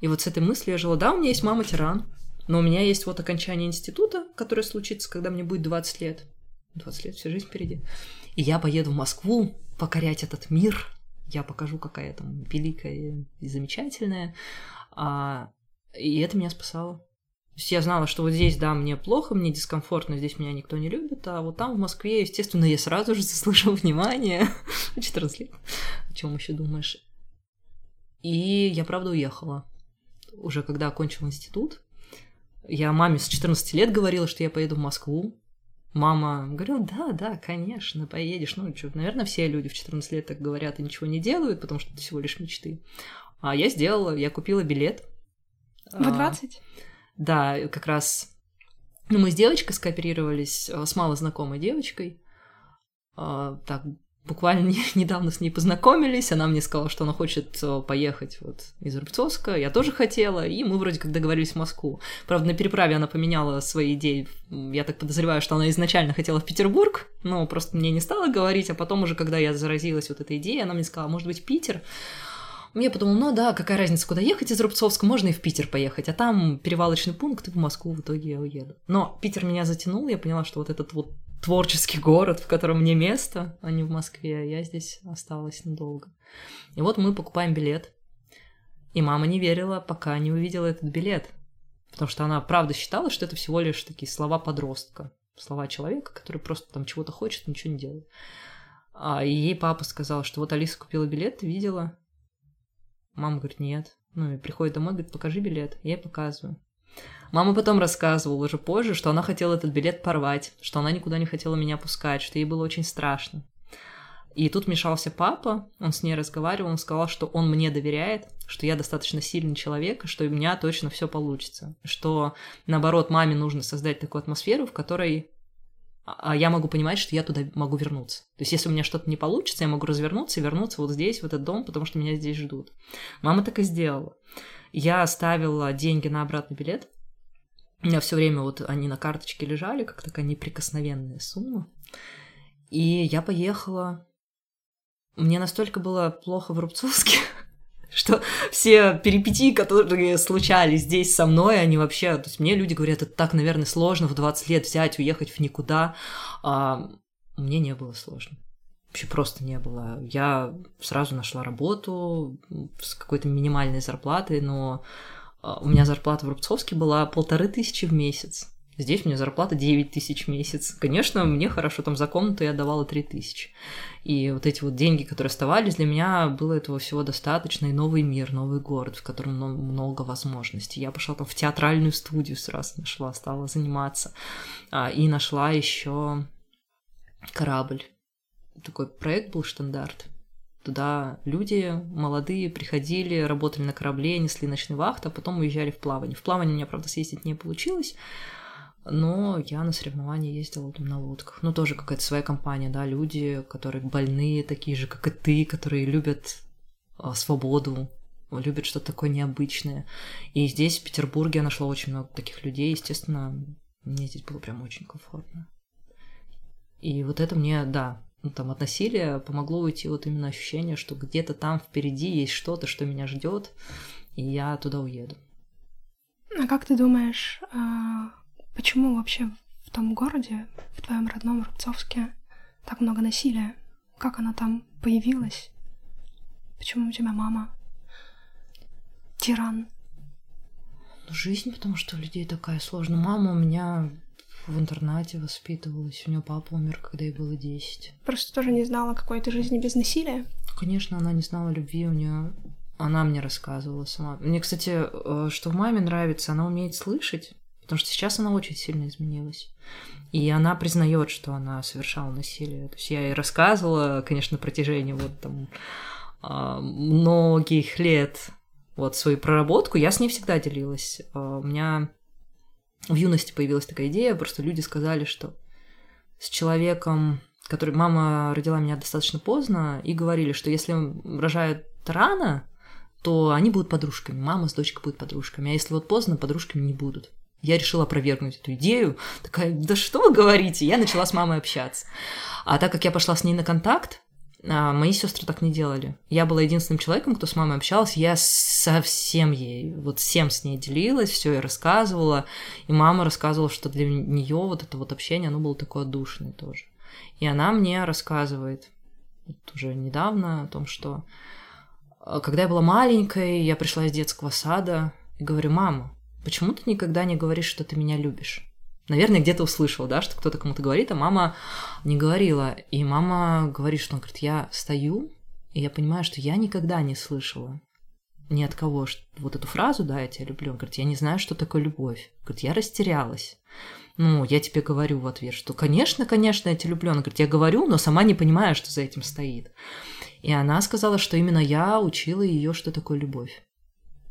И вот с этой мыслью я жила. Да, у меня есть мама-тиран, но у меня есть вот окончание института, которое случится, когда мне будет 20 лет. 20 лет, всю жизнь впереди. И я поеду в Москву покорять этот мир. Я покажу, какая я там великая и замечательная. А, и это меня спасало. То есть я знала, что вот здесь, да, мне плохо, мне дискомфортно, здесь меня никто не любит, а вот там, в Москве, естественно, я сразу же заслужила внимание. 14 лет. О чем еще думаешь? И я, правда, уехала. Уже когда окончила институт. Я маме с 14 лет говорила, что я поеду в Москву. Мама говорила, да, да, конечно, поедешь. Ну, что, наверное, все люди в 14 лет так говорят и ничего не делают, потому что это всего лишь мечты. А я сделала, я купила билет. В 20? А, да, как раз ну, мы с девочкой скооперировались, э, с малознакомой девочкой. А, так, буквально не, недавно с ней познакомились, она мне сказала, что она хочет э, поехать вот из Рубцовска, я тоже хотела, и мы вроде как договорились в Москву. Правда, на переправе она поменяла свои идеи, я так подозреваю, что она изначально хотела в Петербург, но просто мне не стала говорить, а потом уже, когда я заразилась вот этой идеей, она мне сказала, может быть, Питер, я подумала, ну да, какая разница, куда ехать из Рубцовска, можно и в Питер поехать, а там перевалочный пункт, и в Москву в итоге я уеду. Но Питер меня затянул, я поняла, что вот этот вот творческий город, в котором мне место, а не в Москве, я здесь осталась надолго. И вот мы покупаем билет, и мама не верила, пока не увидела этот билет, потому что она правда считала, что это всего лишь такие слова подростка, слова человека, который просто там чего-то хочет, ничего не делает. А ей папа сказал, что вот Алиса купила билет, видела? Мама говорит, нет. Ну и приходит домой, говорит, покажи билет. Я ей показываю. Мама потом рассказывала уже позже, что она хотела этот билет порвать, что она никуда не хотела меня пускать, что ей было очень страшно. И тут мешался папа, он с ней разговаривал, он сказал, что он мне доверяет, что я достаточно сильный человек, что у меня точно все получится. Что, наоборот, маме нужно создать такую атмосферу, в которой а я могу понимать, что я туда могу вернуться. То есть, если у меня что-то не получится, я могу развернуться и вернуться вот здесь, в этот дом, потому что меня здесь ждут. Мама так и сделала. Я оставила деньги на обратный билет. У меня все время вот они на карточке лежали, как такая неприкосновенная сумма. И я поехала. Мне настолько было плохо в Рубцовске, что все перипетии, которые случались здесь со мной, они вообще... То есть мне люди говорят, это так, наверное, сложно в 20 лет взять, уехать в никуда. А мне не было сложно. Вообще просто не было. Я сразу нашла работу с какой-то минимальной зарплатой, но а, у меня зарплата в Рубцовске была полторы тысячи в месяц. Здесь у меня зарплата 9 тысяч в месяц. Конечно, мне хорошо, там за комнату я давала 3 тысячи. И вот эти вот деньги, которые оставались, для меня было этого всего достаточно. И новый мир, новый город, в котором много возможностей. Я пошла там в театральную студию сразу нашла, стала заниматься. А, и нашла еще корабль. Такой проект был «Штандарт». Туда люди молодые приходили, работали на корабле, несли ночные вахты, а потом уезжали в плавание. В плавание у меня, правда, съездить не получилось, но я на соревнования ездила там на лодках. Ну, тоже какая-то своя компания, да, люди, которые больные, такие же, как и ты, которые любят а, свободу, любят что-то такое необычное. И здесь, в Петербурге, я нашла очень много таких людей. Естественно, мне здесь было прям очень комфортно. И вот это мне, да, ну, там от насилия помогло уйти вот именно ощущение, что где-то там впереди есть что-то, что меня ждет, и я туда уеду. А как ты думаешь, а, Почему вообще в том городе, в твоем родном Рубцовске, так много насилия? Как оно там появилось? Почему у тебя мама тиран? Ну, жизнь, потому что у людей такая сложная. Мама у меня в интернате воспитывалась. У нее папа умер, когда ей было 10. Просто тоже не знала какой-то жизни без насилия? Конечно, она не знала любви. У нее она мне рассказывала сама. Мне, кстати, э, что в маме нравится, она умеет слышать. Потому что сейчас она очень сильно изменилась. И она признает, что она совершала насилие. То есть я ей рассказывала, конечно, на протяжении вот там а, многих лет вот свою проработку, я с ней всегда делилась. А, у меня в юности появилась такая идея, просто люди сказали, что с человеком, который мама родила меня достаточно поздно, и говорили, что если рожают рано, то они будут подружками, мама с дочкой будут подружками, а если вот поздно, подружками не будут. Я решила опровергнуть эту идею. Такая, да что вы говорите? Я начала с мамой общаться. А так как я пошла с ней на контакт, а, мои сестры так не делали. Я была единственным человеком, кто с мамой общался. Я совсем ей, вот всем с ней делилась, все ей рассказывала. И мама рассказывала, что для нее вот это вот общение, оно было такое душное тоже. И она мне рассказывает вот уже недавно о том, что а, когда я была маленькой, я пришла из детского сада и говорю, мама, почему ты никогда не говоришь, что ты меня любишь? Наверное, где-то услышал, да, что кто-то кому-то говорит, а мама не говорила. И мама говорит, что он говорит, я стою, и я понимаю, что я никогда не слышала ни от кого вот эту фразу, да, я тебя люблю. Он говорит, я не знаю, что такое любовь. Говорит, я растерялась. Ну, я тебе говорю в ответ, что, конечно, конечно, я тебя люблю. Она говорит, я говорю, но сама не понимаю, что за этим стоит. И она сказала, что именно я учила ее, что такое любовь.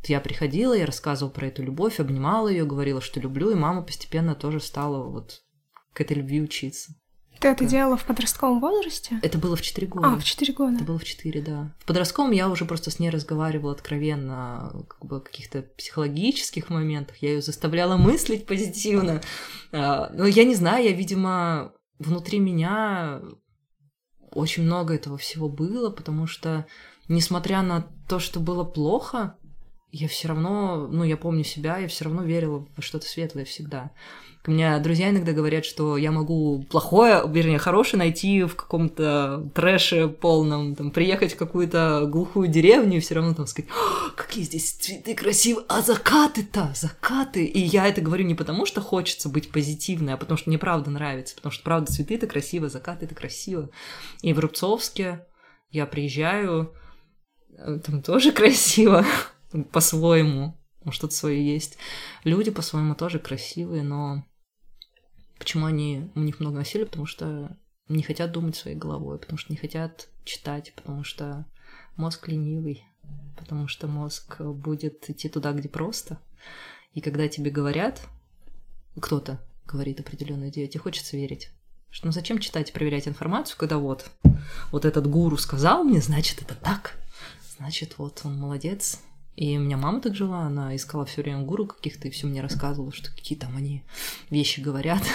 Я приходила, я рассказывала про эту любовь, обнимала ее, говорила, что люблю, и мама постепенно тоже стала вот к этой любви учиться. Ты это делала в подростковом возрасте? Это было в 4 года. А, в 4 года. Это было в 4, да. В подростковом я уже просто с ней разговаривала откровенно, как бы, о каких-то психологических моментах. Я ее заставляла мыслить позитивно. А, но я не знаю, я, видимо, внутри меня очень много этого всего было, потому что, несмотря на то, что было плохо, я все равно, ну, я помню себя, я все равно верила во что-то светлое всегда. У меня друзья иногда говорят, что я могу плохое, вернее, хорошее найти в каком-то трэше полном, там, приехать в какую-то глухую деревню и все равно там сказать, какие здесь цветы красивые, а закаты-то, закаты. И я это говорю не потому, что хочется быть позитивной, а потому что мне правда нравится, потому что правда цветы это красиво, закаты это красиво. И в Рубцовске я приезжаю, э, там тоже красиво по-своему, что-то свое есть. Люди по-своему тоже красивые, но Почему они, у них много насилия? Потому что не хотят думать своей головой, потому что не хотят читать, потому что мозг ленивый, потому что мозг будет идти туда, где просто. И когда тебе говорят, кто-то говорит определенную идею, тебе хочется верить. Что ну зачем читать и проверять информацию, когда вот, вот этот гуру сказал мне, значит, это так. Значит, вот он молодец, и у меня мама так жила, она искала все время гуру каких-то и все мне рассказывала, что какие там они вещи говорят.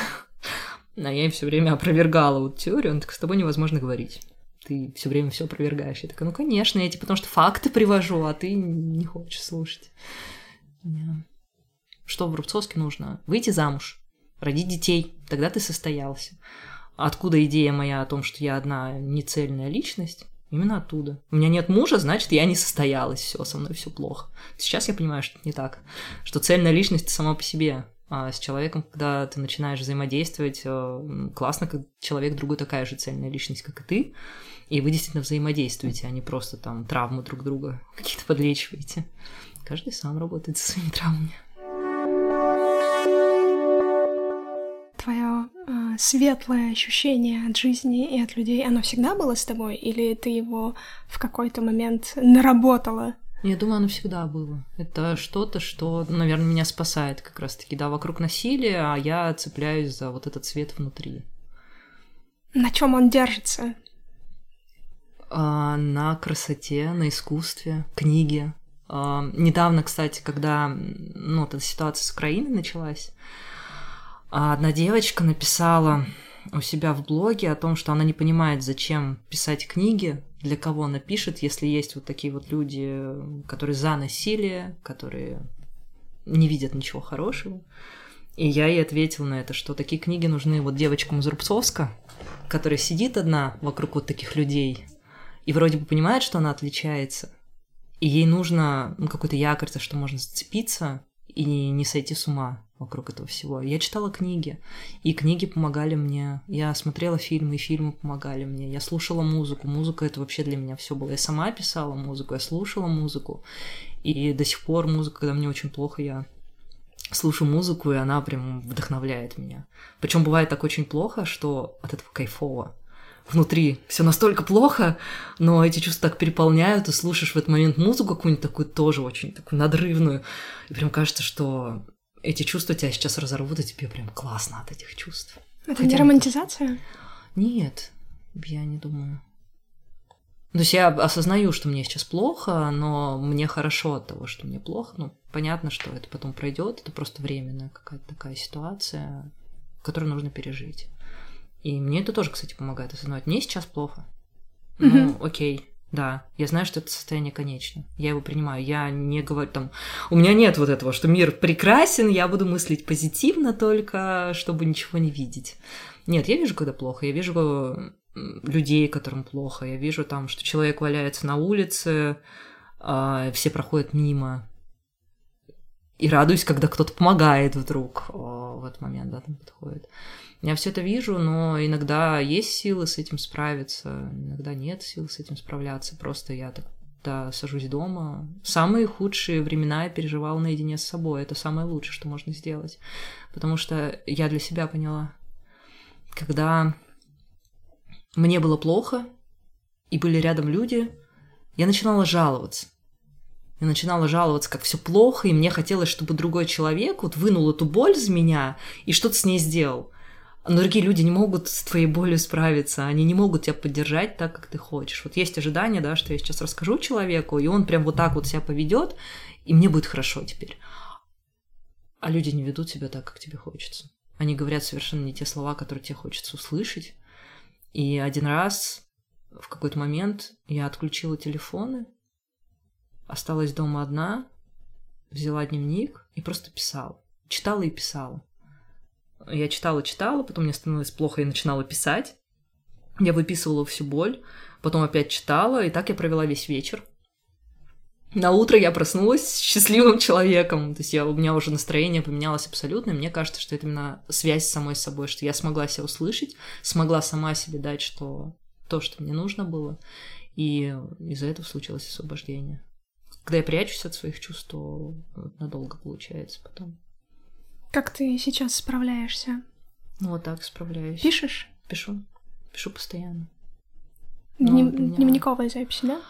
А я им все время опровергала вот теорию, он так с тобой невозможно говорить. Ты все время все опровергаешь. Я такая, ну конечно, я тебе потому что факты привожу, а ты не хочешь слушать. Что в Рубцовске нужно? Выйти замуж, родить детей, тогда ты состоялся. Откуда идея моя о том, что я одна нецельная личность? Именно оттуда. У меня нет мужа, значит, я не состоялась, все, со мной все плохо. Сейчас я понимаю, что это не так. Что цельная личность сама по себе. А с человеком, когда ты начинаешь взаимодействовать, э, классно, как человек другой такая же цельная личность, как и ты, и вы действительно взаимодействуете, а не просто там травмы друг друга какие-то подлечиваете. Каждый сам работает со своими травмами. Твое светлое ощущение от жизни и от людей, оно всегда было с тобой? Или ты его в какой-то момент наработала? Я думаю, оно всегда было. Это что-то, что, наверное, меня спасает как раз-таки, да, вокруг насилия, а я цепляюсь за вот этот свет внутри. На чем он держится? А, на красоте, на искусстве, книге. А, недавно, кстати, когда ну, вот эта ситуация с Украиной началась, а одна девочка написала у себя в блоге о том, что она не понимает, зачем писать книги, для кого она пишет, если есть вот такие вот люди, которые за насилие, которые не видят ничего хорошего. И я ей ответила на это, что такие книги нужны вот девочкам из Рубцовска, которая сидит одна вокруг вот таких людей, и вроде бы понимает, что она отличается, и ей нужно ну, какой-то якорь, за что можно зацепиться и не сойти с ума вокруг этого всего. Я читала книги, и книги помогали мне. Я смотрела фильмы, и фильмы помогали мне. Я слушала музыку. Музыка это вообще для меня все было. Я сама писала музыку, я слушала музыку. И до сих пор музыка, когда мне очень плохо, я слушаю музыку, и она прям вдохновляет меня. Причем бывает так очень плохо, что от этого кайфово. Внутри все настолько плохо, но эти чувства так переполняют, и слушаешь в этот момент музыку какую-нибудь такую тоже очень такую надрывную, и прям кажется, что эти чувства тебя сейчас разорвут, и тебе прям классно от этих чувств. Это Хотя не романтизация? Нет, я не думаю. То есть я осознаю, что мне сейчас плохо, но мне хорошо от того, что мне плохо. Ну, понятно, что это потом пройдет, это просто временная какая-то такая ситуация, которую нужно пережить. И мне это тоже, кстати, помогает осознавать. Мне сейчас плохо. Ну, окей, да, я знаю, что это состояние конечно. Я его принимаю. Я не говорю там... У меня нет вот этого, что мир прекрасен, я буду мыслить позитивно только, чтобы ничего не видеть. Нет, я вижу, когда плохо. Я вижу людей, которым плохо. Я вижу там, что человек валяется на улице, а все проходят мимо. И радуюсь, когда кто-то помогает вдруг в этот момент, да, там подходит. Я все это вижу, но иногда есть силы с этим справиться, иногда нет сил с этим справляться. Просто я так когда сажусь дома. Самые худшие времена я переживала наедине с собой. Это самое лучшее, что можно сделать. Потому что я для себя поняла, когда мне было плохо, и были рядом люди, я начинала жаловаться. Я начинала жаловаться, как все плохо, и мне хотелось, чтобы другой человек вот вынул эту боль из меня и что-то с ней сделал. Но другие люди не могут с твоей болью справиться, они не могут тебя поддержать так, как ты хочешь. Вот есть ожидание, да, что я сейчас расскажу человеку, и он прям вот так вот себя поведет, и мне будет хорошо теперь. А люди не ведут себя так, как тебе хочется. Они говорят совершенно не те слова, которые тебе хочется услышать. И один раз в какой-то момент я отключила телефоны, осталась дома одна, взяла дневник и просто писала. Читала и писала. Я читала, читала, потом мне становилось плохо и начинала писать. Я выписывала всю боль, потом опять читала, и так я провела весь вечер. На утро я проснулась счастливым человеком. То есть я, у меня уже настроение поменялось абсолютно. И мне кажется, что это именно связь с самой собой, что я смогла себя услышать, смогла сама себе дать что то, что мне нужно было. И из-за этого случилось освобождение. Когда я прячусь от своих чувств, то надолго получается потом. Как ты сейчас справляешься? Ну, вот так справляюсь. Пишешь? Пишу. Пишу постоянно. Днев... Меня... Дневниковая запись, да?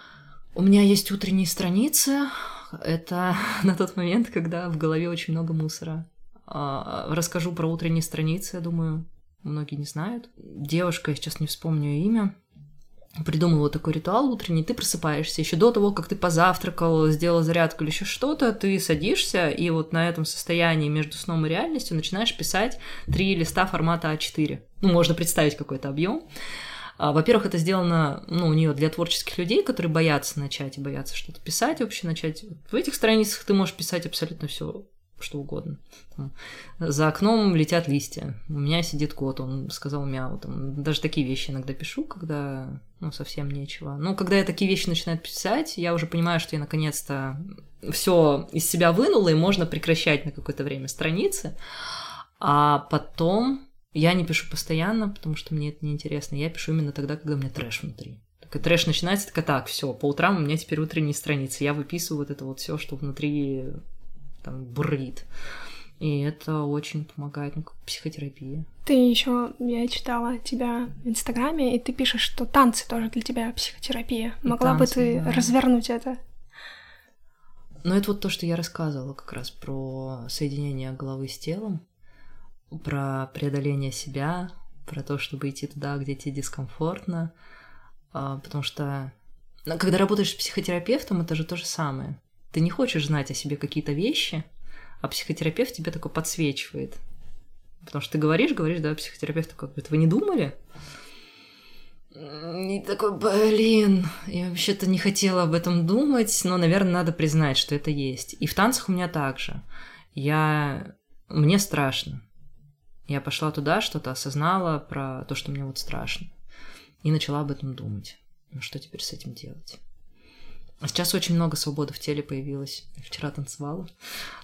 У меня есть утренние страницы. Это на тот момент, когда в голове очень много мусора. А, расскажу про утренние страницы, я думаю, многие не знают. Девушка, я сейчас не вспомню ее имя, придумала такой ритуал утренний, ты просыпаешься еще до того, как ты позавтракал, сделал зарядку или еще что-то, ты садишься и вот на этом состоянии между сном и реальностью начинаешь писать три листа формата А4. Ну, можно представить какой-то объем. А, во-первых, это сделано, ну, у нее для творческих людей, которые боятся начать и боятся что-то писать вообще начать. В этих страницах ты можешь писать абсолютно все что угодно. Там, за окном летят листья. У меня сидит кот, он сказал мяу. Там, даже такие вещи иногда пишу, когда ну, совсем нечего. Но когда я такие вещи начинаю писать, я уже понимаю, что я наконец-то все из себя вынула, и можно прекращать на какое-то время страницы. А потом я не пишу постоянно, потому что мне это неинтересно. Я пишу именно тогда, когда у меня трэш внутри. Так, трэш начинается, так так, все, по утрам у меня теперь утренние страницы. Я выписываю вот это вот все, что внутри там бурлит. И это очень помогает, ну, как психотерапия. Ты еще, я читала тебя в Инстаграме, и ты пишешь, что танцы тоже для тебя психотерапия. И Могла танцы, бы ты да. развернуть это? Ну, это вот то, что я рассказывала как раз про соединение головы с телом про преодоление себя, про то, чтобы идти туда, где тебе дискомфортно, а, потому что ну, когда работаешь с психотерапевтом, это же то же самое. Ты не хочешь знать о себе какие-то вещи, а психотерапевт тебе такой подсвечивает. Потому что ты говоришь, говоришь, да, психотерапевт такой говорит, вы не думали? И такой, блин, я вообще-то не хотела об этом думать, но, наверное, надо признать, что это есть. И в танцах у меня так же. Я... Мне страшно. Я пошла туда, что-то осознала про то, что мне вот страшно. И начала об этом думать. Ну что теперь с этим делать? А сейчас очень много свободы в теле появилось. Я вчера танцевала.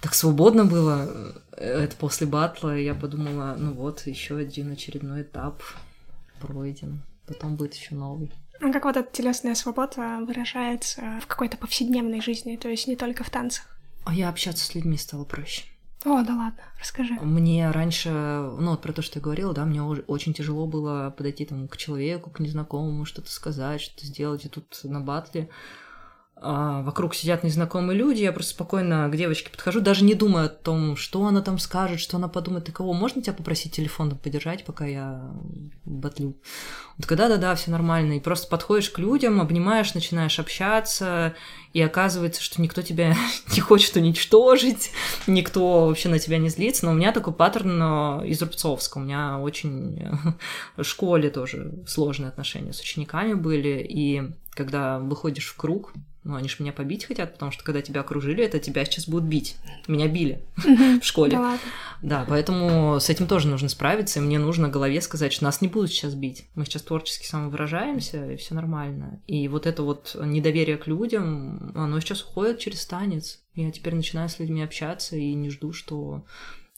Так свободно было. Это после батла. Я подумала, ну вот, еще один очередной этап пройден. Потом будет еще новый. А как вот эта телесная свобода выражается в какой-то повседневной жизни, то есть не только в танцах? А я общаться с людьми стало проще. О, да ладно, расскажи. Мне раньше, ну вот про то, что я говорила, да, мне очень тяжело было подойти там к человеку, к незнакомому, что-то сказать, что-то сделать. И тут на батле а, вокруг сидят незнакомые люди, я просто спокойно к девочке подхожу, даже не думая о том, что она там скажет, что она подумает, и кого. Можно тебя попросить телефон подержать, пока я батлю? Вот когда да-да, все нормально. И просто подходишь к людям, обнимаешь, начинаешь общаться, и оказывается, что никто тебя не хочет уничтожить, никто вообще на тебя не злится. Но у меня такой паттерн э, из Рубцовска. У меня очень в школе тоже сложные отношения с учениками были. И когда выходишь в круг, ну, они же меня побить хотят, потому что когда тебя окружили, это тебя сейчас будут бить. Меня били в школе. Да, поэтому с этим тоже нужно справиться, и мне нужно голове сказать, что нас не будут сейчас бить. Мы сейчас творчески самовыражаемся, и все нормально. И вот это вот недоверие к людям, оно сейчас уходит через танец. Я теперь начинаю с людьми общаться и не жду, что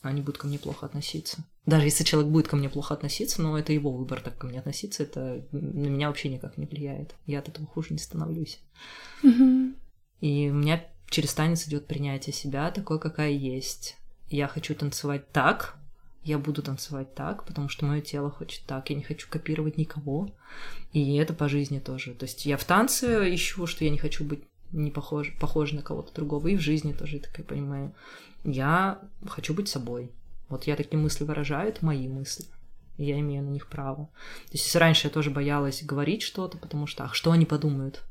они будут ко мне плохо относиться. Даже если человек будет ко мне плохо относиться, но это его выбор так ко мне относиться, это на меня вообще никак не влияет. Я от этого хуже не становлюсь. Угу. И у меня через танец идет принятие себя такой, какая есть. Я хочу танцевать так, я буду танцевать так, потому что мое тело хочет так, я не хочу копировать никого. И это по жизни тоже. То есть я в танце ищу, что я не хочу быть не похож, похож на кого-то другого, и в жизни тоже я такая понимаю. Я хочу быть собой. Вот я такие мысли выражаю, это мои мысли. И я имею на них право. То есть если раньше я тоже боялась говорить что-то, потому что, ах, что они подумают?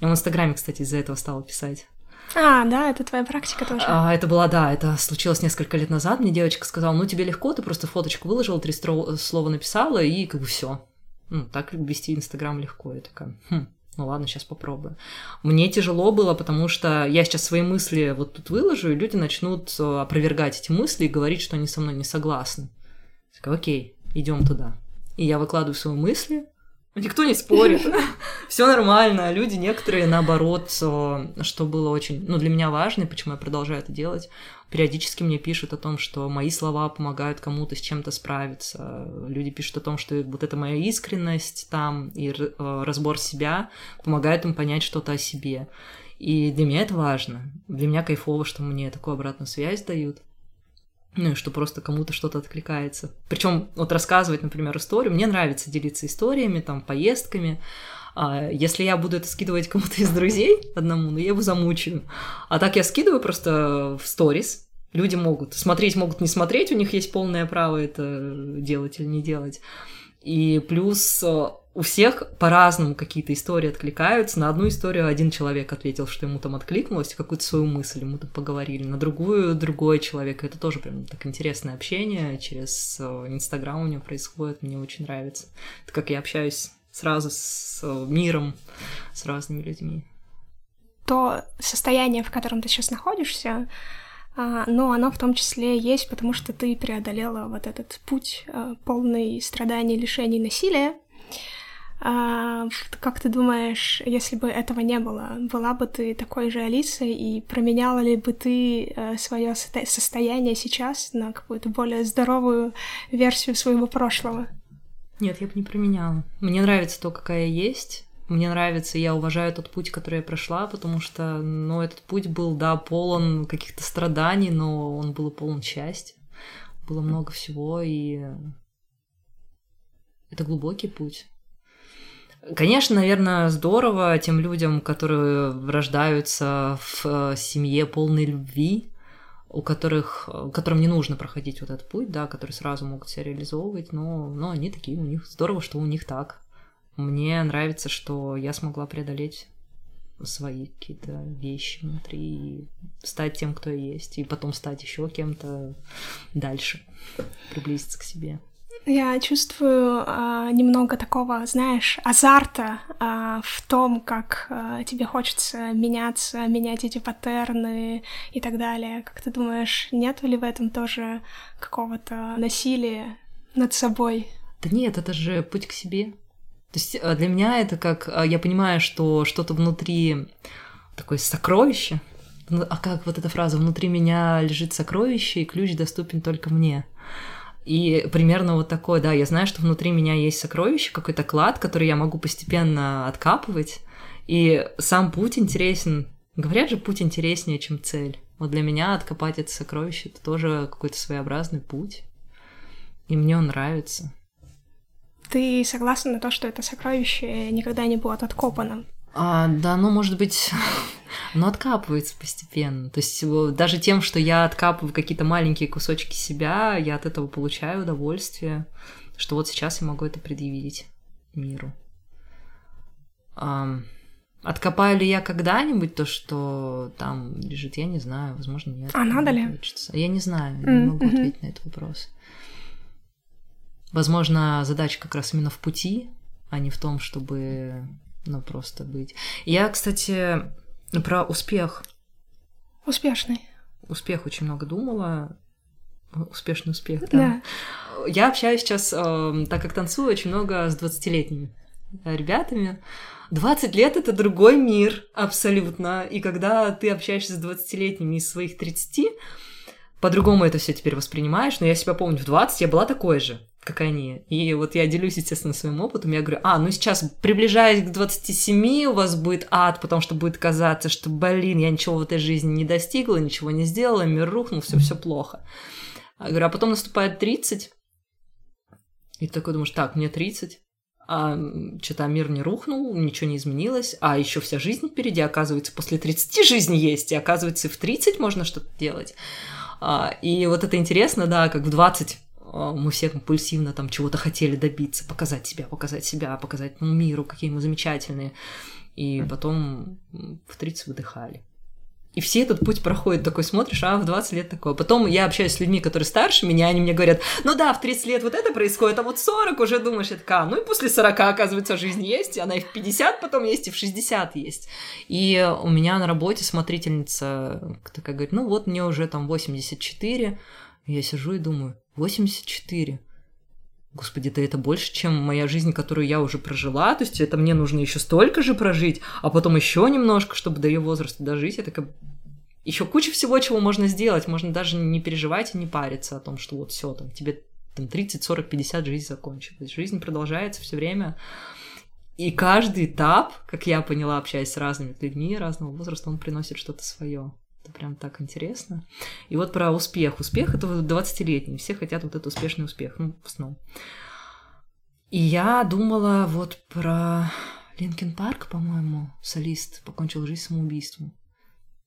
Я в Инстаграме, кстати, из-за этого стала писать. А, да, это твоя практика тоже. А, это была, да, это случилось несколько лет назад. Мне девочка сказала, ну тебе легко, ты просто фоточку выложила, три слова написала, и как бы все. Ну, так вести Инстаграм легко. Я такая, хм, ну ладно, сейчас попробую. Мне тяжело было, потому что я сейчас свои мысли вот тут выложу, и люди начнут э, опровергать эти мысли и говорить, что они со мной не согласны. Я окей, идем туда. И я выкладываю свои мысли, Никто не спорит. Все нормально. Люди некоторые, наоборот, что было очень, ну, для меня важно, и почему я продолжаю это делать, периодически мне пишут о том, что мои слова помогают кому-то с чем-то справиться. Люди пишут о том, что вот эта моя искренность там и э, разбор себя помогает им понять что-то о себе. И для меня это важно. Для меня кайфово, что мне такую обратную связь дают ну и что просто кому-то что-то откликается. Причем вот рассказывать, например, историю, мне нравится делиться историями, там, поездками. А если я буду это скидывать кому-то из друзей одному, ну я его замучаю. А так я скидываю просто в сторис. Люди могут смотреть, могут не смотреть, у них есть полное право это делать или не делать. И плюс у всех по-разному какие-то истории откликаются. На одну историю один человек ответил, что ему там откликнулось, какую-то свою мысль ему там поговорили. На другую другой человек. Это тоже прям так интересное общение через э, Инстаграм у него происходит. Мне очень нравится. Это как я общаюсь сразу с э, миром, с разными людьми. То состояние, в котором ты сейчас находишься, а, но оно в том числе есть, потому что ты преодолела вот этот путь э, полный страданий, лишений, насилия. А, как ты думаешь, если бы этого не было, была бы ты такой же Алисой и променяла ли бы ты э, свое состояние сейчас на какую-то более здоровую версию своего прошлого? Нет, я бы не променяла. Мне нравится то, какая я есть. Мне нравится, я уважаю тот путь, который я прошла, потому что, ну, этот путь был, да, полон каких-то страданий, но он был полон счастья. Было много всего, и это глубокий путь. Конечно, наверное, здорово тем людям, которые рождаются в э, семье полной любви, у которых, которым не нужно проходить вот этот путь, да, которые сразу могут себя реализовывать, но, но они такие, у них здорово, что у них так. Мне нравится, что я смогла преодолеть свои какие-то вещи внутри и стать тем, кто я есть, и потом стать еще кем-то дальше, приблизиться к себе. Я чувствую а, немного такого, знаешь, азарта а, в том, как а, тебе хочется меняться, менять эти паттерны и так далее. Как ты думаешь, нет ли в этом тоже какого-то насилия над собой? Да нет, это же путь к себе. То есть для меня это как, я понимаю, что что-то внутри такое сокровище, а как вот эта фраза «внутри меня лежит сокровище, и ключ доступен только мне». И примерно вот такое, да, я знаю, что внутри меня есть сокровище, какой-то клад, который я могу постепенно откапывать. И сам путь интересен. Говорят же, путь интереснее, чем цель. Вот для меня откопать это сокровище — это тоже какой-то своеобразный путь. И мне он нравится. Ты согласна на то, что это сокровище никогда не будет откопано? А, да, ну, может быть, оно откапывается постепенно. То есть даже тем, что я откапываю какие-то маленькие кусочки себя, я от этого получаю удовольствие, что вот сейчас я могу это предъявить миру. А, откопаю ли я когда-нибудь то, что там лежит, я не знаю, возможно, нет. А надо ли? Хочется. Я не знаю, не mm-hmm. могу ответить на этот вопрос. Возможно, задача как раз именно в пути, а не в том, чтобы ну, просто быть. Я, кстати, про успех. Успешный. Успех очень много думала. Успешный успех, да. да. Я общаюсь сейчас, э, так как танцую, очень много с 20-летними ребятами. 20 лет — это другой мир абсолютно. И когда ты общаешься с 20-летними из своих 30, по-другому это все теперь воспринимаешь. Но я себя помню, в 20 я была такой же как они. И вот я делюсь, естественно, своим опытом. Я говорю, а, ну сейчас, приближаясь к 27, у вас будет ад, потому что будет казаться, что, блин, я ничего в этой жизни не достигла, ничего не сделала, мир рухнул, все все плохо. Я говорю, а потом наступает 30, и ты такой думаешь, так, мне 30, а что-то мир не рухнул, ничего не изменилось, а еще вся жизнь впереди, оказывается, после 30 жизни есть, и оказывается, в 30 можно что-то делать. А, и вот это интересно, да, как в 20 а, мы все компульсивно там чего-то хотели добиться, показать себя, показать себя, показать ну, миру, какие мы замечательные. И потом в 30 выдыхали. И все этот путь проходят, такой смотришь, а в 20 лет такое. Потом я общаюсь с людьми, которые старше меня, они мне говорят, ну да, в 30 лет вот это происходит, а вот 40 уже думаешь, я такая, ну и после 40, оказывается, жизнь есть, и она и в 50 потом есть, и в 60 есть. И у меня на работе смотрительница такая говорит, ну вот мне уже там 84, я сижу и думаю, 84. Господи, да это больше, чем моя жизнь, которую я уже прожила. То есть это мне нужно еще столько же прожить, а потом еще немножко, чтобы до ее возраста дожить. Я такая, еще куча всего, чего можно сделать. Можно даже не переживать и не париться о том, что вот все, там тебе там 30, 40, 50 жизнь закончилась. Жизнь продолжается все время. И каждый этап, как я поняла, общаясь с разными людьми разного возраста, он приносит что-то свое. Это прям так интересно. И вот про успех. Успех — это 20-летний. Все хотят вот этот успешный успех, ну, в основном. И я думала вот про Линкен Парк, по-моему, солист, покончил жизнь самоубийством.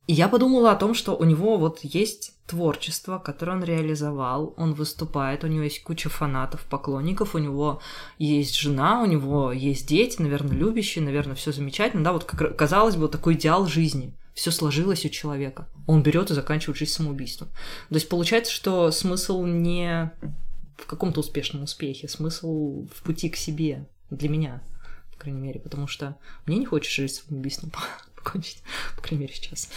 И я подумала о том, что у него вот есть творчество, которое он реализовал, он выступает, у него есть куча фанатов, поклонников, у него есть жена, у него есть дети, наверное, любящие, наверное, все замечательно, да, вот как казалось бы, такой идеал жизни все сложилось у человека. Он берет и заканчивает жизнь самоубийством. То есть получается, что смысл не в каком-то успешном успехе, смысл в пути к себе для меня, по крайней мере, потому что мне не хочется жизнь самоубийством покончить, по крайней мере, сейчас.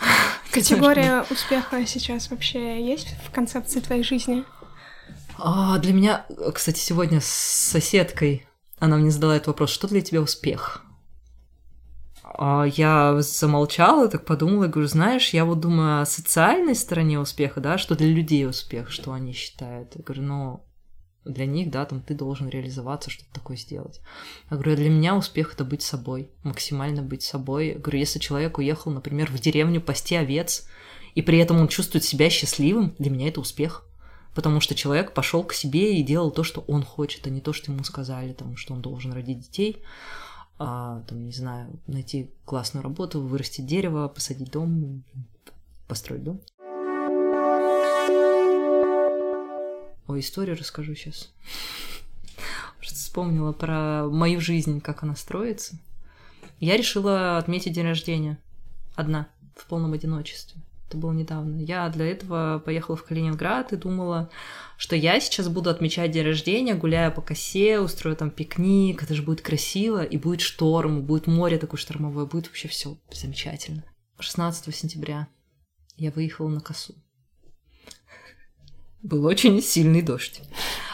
Категория успеха сейчас вообще есть в концепции твоей жизни? А, для меня, кстати, сегодня с соседкой она мне задала этот вопрос, что для тебя успех? А я замолчала, так подумала, говорю, знаешь, я вот думаю о социальной стороне успеха, да, что для людей успех, что они считают. Я говорю, ну, для них, да, там ты должен реализоваться, что-то такое сделать. Я говорю, для меня успех это быть собой, максимально быть собой. Я говорю, если человек уехал, например, в деревню пасти овец, и при этом он чувствует себя счастливым, для меня это успех. Потому что человек пошел к себе и делал то, что он хочет, а не то, что ему сказали, там, что он должен родить детей а, там, не знаю, найти классную работу, вырастить дерево, посадить дом, построить дом. Ой, историю расскажу сейчас. Что вспомнила про мою жизнь, как она строится. Я решила отметить день рождения. Одна, в полном одиночестве. Это было недавно. Я для этого поехала в Калининград и думала, что я сейчас буду отмечать день рождения, гуляя по косе, устрою там пикник, это же будет красиво, и будет шторм, будет море такое штормовое, будет вообще все замечательно. 16 сентября я выехала на косу. Был очень сильный дождь.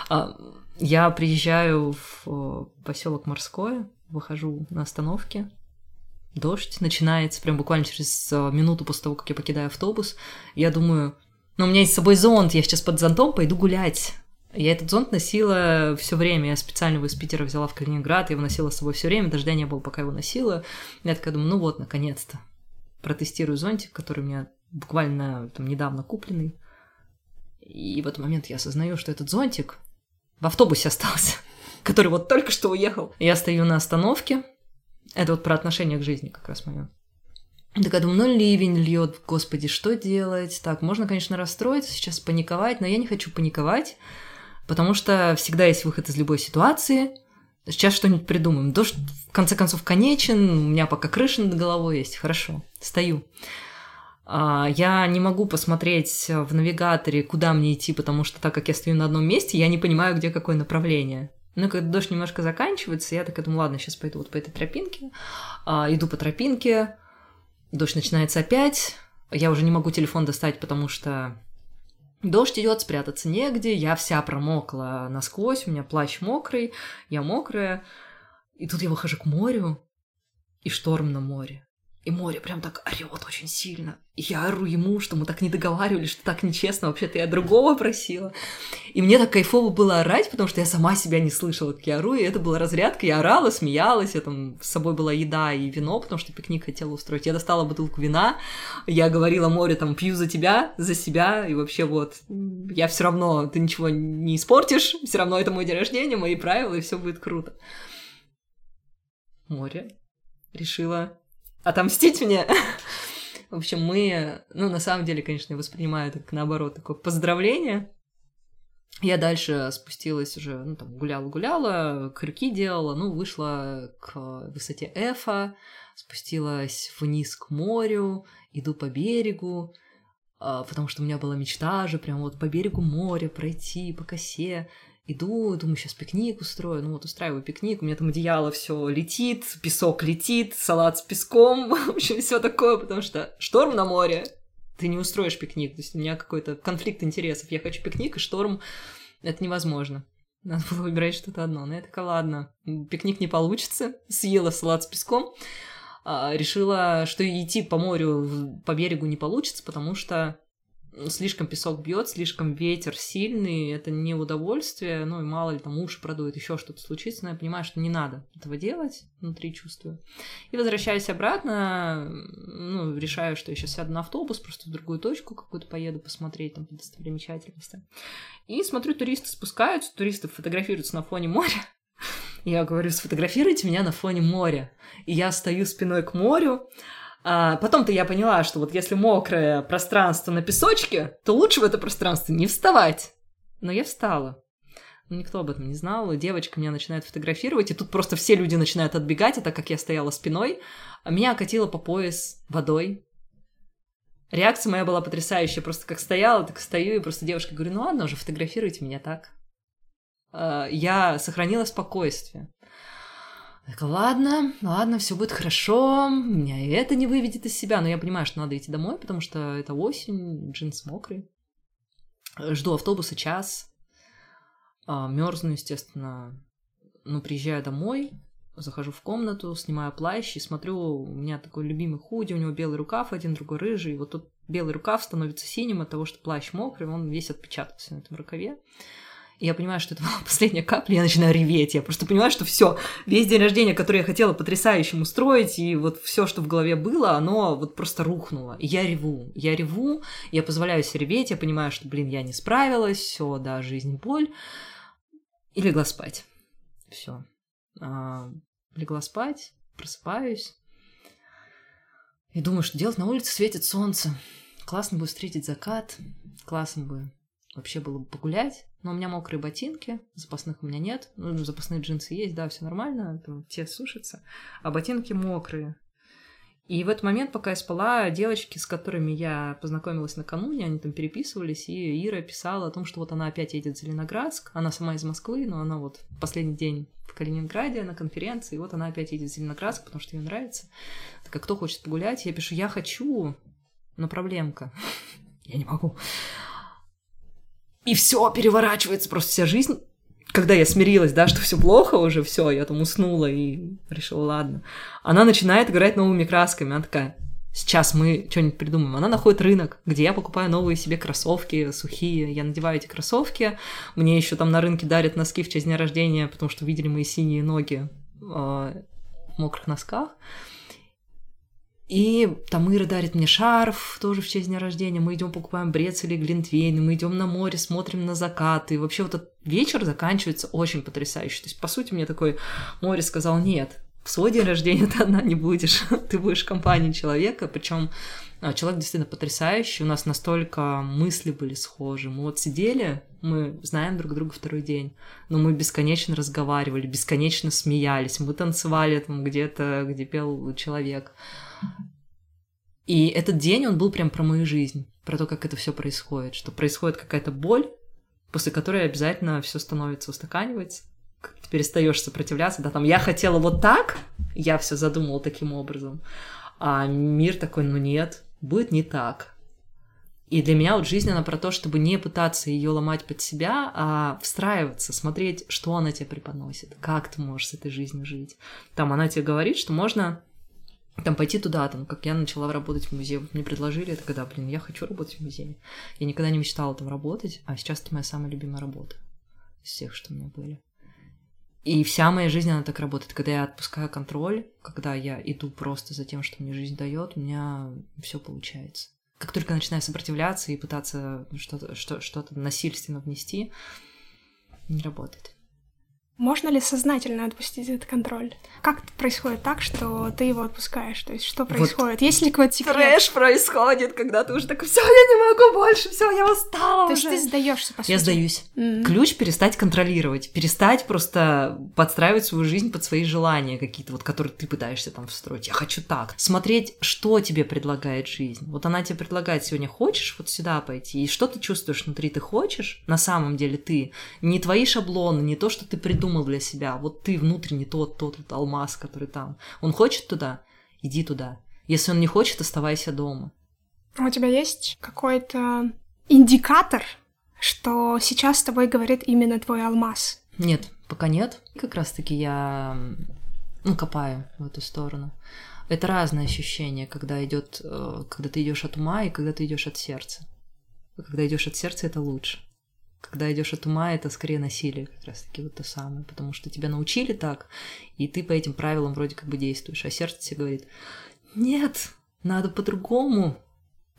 А, я приезжаю в э, поселок Морское, выхожу на остановке, дождь начинается прям буквально через э, минуту после того, как я покидаю автобус. Я думаю, ну, у меня есть с собой зонт, я сейчас под зонтом пойду гулять. Я этот зонт носила все время. Я специально его из Питера взяла в Калининград, я его носила с собой все время, дождя не было, пока его носила. Я такая думаю, ну вот, наконец-то. Протестирую зонтик, который у меня буквально там недавно купленный. И в этот момент я осознаю, что этот зонтик в автобусе остался, который вот только что уехал. Я стою на остановке, это вот про отношение к жизни как раз мое. Такая думаю, ну ливень льет, господи, что делать? Так, можно, конечно, расстроиться, сейчас паниковать, но я не хочу паниковать, потому что всегда есть выход из любой ситуации. Сейчас что-нибудь придумаем. Дождь, в конце концов, конечен, у меня пока крыша над головой есть, хорошо, стою. А, я не могу посмотреть в навигаторе, куда мне идти, потому что так как я стою на одном месте, я не понимаю, где какое направление. Ну, когда дождь немножко заканчивается, я такая думаю, ладно, сейчас пойду вот по этой тропинке. А, иду по тропинке, дождь начинается опять. Я уже не могу телефон достать, потому что дождь идет, спрятаться негде. Я вся промокла насквозь, у меня плащ мокрый, я мокрая. И тут я выхожу к морю, и шторм на море. И море прям так орет очень сильно. И я ору ему, что мы так не договаривались, что так нечестно, вообще-то я другого просила. И мне так кайфово было орать, потому что я сама себя не слышала, как я ору, и это была разрядка. Я орала, смеялась, я там с собой была еда и вино, потому что пикник хотела устроить. Я достала бутылку вина, я говорила море, там, пью за тебя, за себя, и вообще вот, я все равно, ты ничего не испортишь, все равно это мой день рождения, мои правила, и все будет круто. Море решила отомстить мне. В общем, мы, ну, на самом деле, конечно, я воспринимаю это как, наоборот, такое поздравление. Я дальше спустилась уже, ну, там, гуляла-гуляла, крюки делала, ну, вышла к высоте Эфа, спустилась вниз к морю, иду по берегу, а, потому что у меня была мечта же прям вот по берегу моря пройти, по косе, Иду, думаю, сейчас пикник устрою. Ну вот устраиваю пикник, у меня там одеяло все летит, песок летит, салат с песком, в общем, все такое, потому что шторм на море, ты не устроишь пикник. То есть у меня какой-то конфликт интересов. Я хочу пикник, и шторм это невозможно. Надо было выбирать что-то одно. Но я такая, ладно, пикник не получится. Съела салат с песком. А, решила, что идти по морю, по берегу не получится, потому что слишком песок бьет, слишком ветер сильный, это не удовольствие, ну и мало ли там уши продует, еще что-то случится, но я понимаю, что не надо этого делать, внутри чувствую. И возвращаюсь обратно, ну, решаю, что я сейчас сяду на автобус, просто в другую точку какую-то поеду посмотреть там достопримечательности. И смотрю, туристы спускаются, туристы фотографируются на фоне моря, я говорю, сфотографируйте меня на фоне моря. И я стою спиной к морю, а потом-то я поняла, что вот если мокрое пространство на песочке, то лучше в это пространство не вставать. Но я встала. Но никто об этом не знал, девочка меня начинает фотографировать, и тут просто все люди начинают отбегать, а так как я стояла спиной, меня окатило по пояс водой. Реакция моя была потрясающая, просто как стояла, так стою, и просто девушка говорю, ну ладно уже, фотографируйте меня так. А, я сохранила спокойствие. Так, ладно, ладно, все будет хорошо, меня и это не выведет из себя, но я понимаю, что надо идти домой, потому что это осень, джинсы мокрые. Жду автобуса час, а, мерзну, естественно, ну, приезжаю домой, захожу в комнату, снимаю плащ и смотрю, у меня такой любимый худи, у него белый рукав, один другой рыжий, вот тут белый рукав становится синим от того, что плащ мокрый, он весь отпечатался на этом рукаве. Я понимаю, что это была последняя капля, я начинаю реветь. Я просто понимаю, что все, весь день рождения, который я хотела потрясающим устроить, и вот все, что в голове было, оно вот просто рухнуло. И я реву. Я реву, я позволяю себе реветь, я понимаю, что, блин, я не справилась, все, да, жизнь, боль. И легла спать. Все. А, легла спать, просыпаюсь. И думаю, что делать на улице светит солнце. Классно бы встретить закат, классно бы вообще было бы погулять. Но у меня мокрые ботинки, запасных у меня нет. Ну, запасные джинсы есть, да, все нормально, там те сушатся. А ботинки мокрые. И в этот момент, пока я спала, девочки, с которыми я познакомилась накануне, они там переписывались, и Ира писала о том, что вот она опять едет в Зеленоградск. Она сама из Москвы, но она вот последний день в Калининграде на конференции, и вот она опять едет в Зеленоградск, потому что ей нравится. Так как кто хочет погулять? Я пишу, я хочу, но проблемка. Я не могу. И все переворачивается, просто вся жизнь. Когда я смирилась, да, что все плохо уже, все, я там уснула и решила, ладно. Она начинает играть новыми красками. Она такая, сейчас мы что-нибудь придумаем. Она находит рынок, где я покупаю новые себе кроссовки сухие. Я надеваю эти кроссовки. Мне еще там на рынке дарят носки в честь дня рождения, потому что видели мои синие ноги э, в мокрых носках. И там Ира дарит мне шарф тоже в честь дня рождения. Мы идем покупаем брецели, глинтвейн, мы идем на море, смотрим на закаты. И вообще вот этот вечер заканчивается очень потрясающе. То есть, по сути, мне такой море сказал, нет, в свой день рождения ты одна не будешь, ты будешь в компании человека, причем а, человек действительно потрясающий, у нас настолько мысли были схожи. Мы вот сидели, мы знаем друг друга второй день, но мы бесконечно разговаривали, бесконечно смеялись, мы танцевали там где-то, где пел человек. И этот день, он был прям про мою жизнь, про то, как это все происходит, что происходит какая-то боль, после которой обязательно все становится устаканивается, ты перестаешь сопротивляться, да, там, я хотела вот так, я все задумала таким образом, а мир такой, ну нет, будет не так. И для меня вот жизнь, она про то, чтобы не пытаться ее ломать под себя, а встраиваться, смотреть, что она тебе преподносит, как ты можешь с этой жизнью жить. Там она тебе говорит, что можно там пойти туда, там, как я начала работать в музее. Вот мне предложили, это когда, блин, я хочу работать в музее. Я никогда не мечтала там работать, а сейчас это моя самая любимая работа из всех, что у меня были. И вся моя жизнь, она так работает. Когда я отпускаю контроль, когда я иду просто за тем, что мне жизнь дает, у меня все получается. Как только начинаю сопротивляться и пытаться что-то что, что насильственно внести, не работает. Можно ли сознательно отпустить этот контроль? Как происходит так, что ты его отпускаешь? То есть что происходит? Вот Есть ли какой-то секрет? Трэш происходит, когда ты уже такой, все, я не могу больше, все, я устала. То уже. есть ты сдаешься по сути. Я сдаюсь. Mm-hmm. Ключ перестать контролировать, перестать просто подстраивать свою жизнь под свои желания какие-то, вот которые ты пытаешься там встроить. Я хочу так. Смотреть, что тебе предлагает жизнь. Вот она тебе предлагает сегодня, хочешь вот сюда пойти, и что ты чувствуешь внутри, ты хочешь? На самом деле ты. Не твои шаблоны, не то, что ты придумал придумал для себя. Вот ты внутренний тот, тот вот алмаз, который там. Он хочет туда? Иди туда. Если он не хочет, оставайся дома. А у тебя есть какой-то индикатор, что сейчас с тобой говорит именно твой алмаз? Нет, пока нет. Как раз-таки я ну, копаю в эту сторону. Это разное ощущение, когда идет, э, когда ты идешь от ума и когда ты идешь от сердца. Когда идешь от сердца, это лучше. Когда идешь от ума, это скорее насилие, как раз таки вот то самое, потому что тебя научили так, и ты по этим правилам вроде как бы действуешь, а сердце тебе говорит, нет, надо по-другому,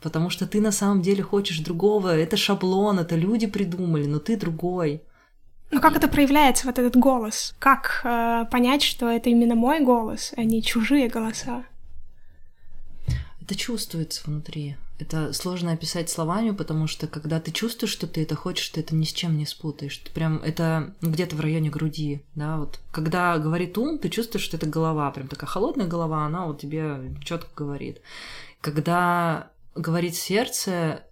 потому что ты на самом деле хочешь другого, это шаблон, это люди придумали, но ты другой. Но как это проявляется, вот этот голос? Как э, понять, что это именно мой голос, а не чужие голоса? Это чувствуется внутри. Это сложно описать словами, потому что когда ты чувствуешь, что ты это хочешь, ты это ни с чем не спутаешь. Ты прям это где-то в районе груди, да, вот. Когда говорит ум, ты чувствуешь, что это голова, прям такая холодная голова, она вот тебе четко говорит. Когда говорит сердце,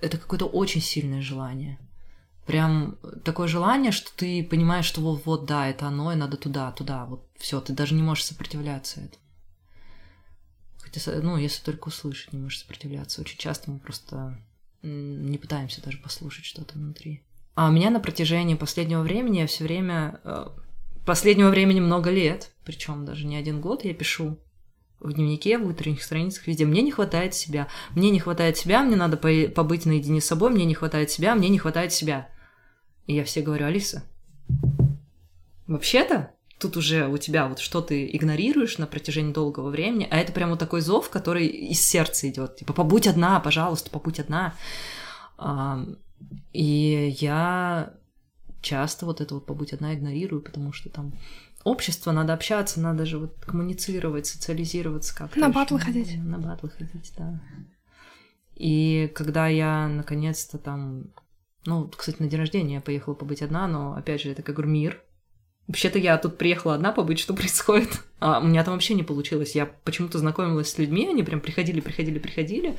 это какое-то очень сильное желание. Прям такое желание, что ты понимаешь, что вот, вот, да, это оно, и надо туда, туда, вот все, ты даже не можешь сопротивляться этому. Хотя, ну, если только услышать, не можешь сопротивляться. Очень часто мы просто не пытаемся даже послушать что-то внутри. А у меня на протяжении последнего времени я все время... Э, последнего времени много лет, причем даже не один год, я пишу в дневнике, в утренних страницах, везде. Мне не хватает себя. Мне не хватает себя, мне надо побыть наедине с собой, мне не хватает себя, мне не хватает себя. И я все говорю, Алиса, вообще-то тут уже у тебя вот что ты игнорируешь на протяжении долгого времени, а это прямо вот такой зов, который из сердца идет. Типа, побудь одна, пожалуйста, побудь одна. И я часто вот это вот побудь одна игнорирую, потому что там общество, надо общаться, надо же вот коммуницировать, социализироваться как-то. На батлы ходить. На батлы ходить, да. И когда я наконец-то там... Ну, кстати, на день рождения я поехала побыть одна, но, опять же, это как мир, Вообще-то я тут приехала одна побыть, что происходит. А у меня там вообще не получилось. Я почему-то знакомилась с людьми, они прям приходили, приходили, приходили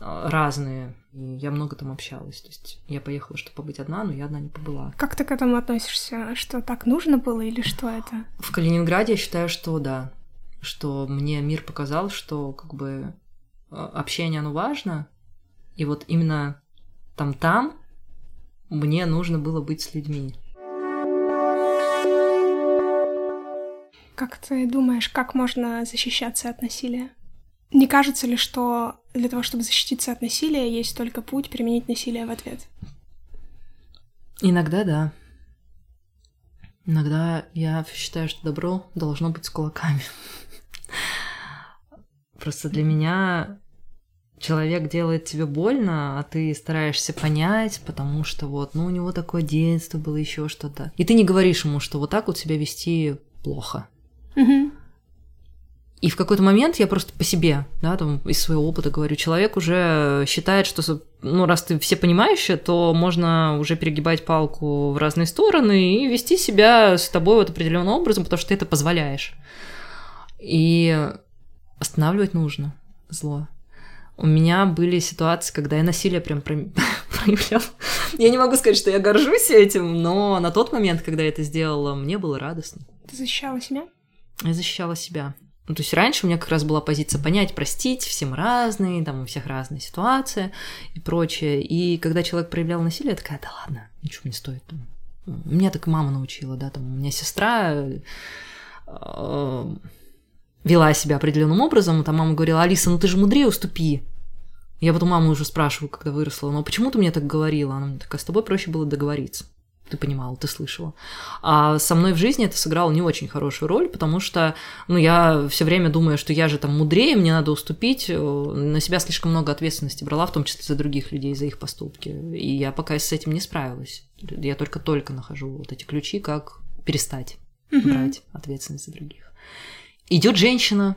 а, разные. И я много там общалась. То есть я поехала, чтобы побыть одна, но я одна не побыла. Как ты к этому относишься? Что так нужно было или что это? В Калининграде я считаю, что да. Что мне мир показал, что как бы а, общение, оно важно. И вот именно там-там мне нужно было быть с людьми. Как ты думаешь, как можно защищаться от насилия? Не кажется ли, что для того, чтобы защититься от насилия, есть только путь применить насилие в ответ? Иногда да. Иногда я считаю, что добро должно быть с кулаками. Просто для меня человек делает тебе больно, а ты стараешься понять, потому что вот, ну, у него такое детство было, еще что-то. И ты не говоришь ему, что вот так вот себя вести плохо. И в какой-то момент я просто по себе, да, там из своего опыта говорю, человек уже считает, что, ну, раз ты все понимающая, то можно уже перегибать палку в разные стороны и вести себя с тобой вот определенным образом, потому что ты это позволяешь. И останавливать нужно зло. У меня были ситуации, когда я насилие прям проявляла. Я не могу сказать, что я горжусь этим, но на тот момент, когда я это сделала, мне было радостно. Ты защищала себя? Я защищала себя. Ну, то есть раньше у меня как раз была позиция понять, простить, всем разные, там у всех разная ситуация и прочее. И когда человек проявлял насилие, я такая, да ладно, ничего не стоит. Меня так мама научила, да, там у меня сестра, э, вела себя определенным образом, там мама говорила, Алиса, ну ты же мудрее, уступи. Я потом маму уже спрашиваю, когда выросла, ну почему ты мне так говорила? Она мне такая, с тобой проще было договориться. Ты понимала, ты слышала. А со мной в жизни это сыграло не очень хорошую роль, потому что, ну, я все время думаю, что я же там мудрее, мне надо уступить, э, на себя слишком много ответственности брала, в том числе за других людей, за их поступки. И я пока с этим не справилась. Я только-только нахожу вот эти ключи, как перестать mm-hmm. брать ответственность за других. Идет женщина,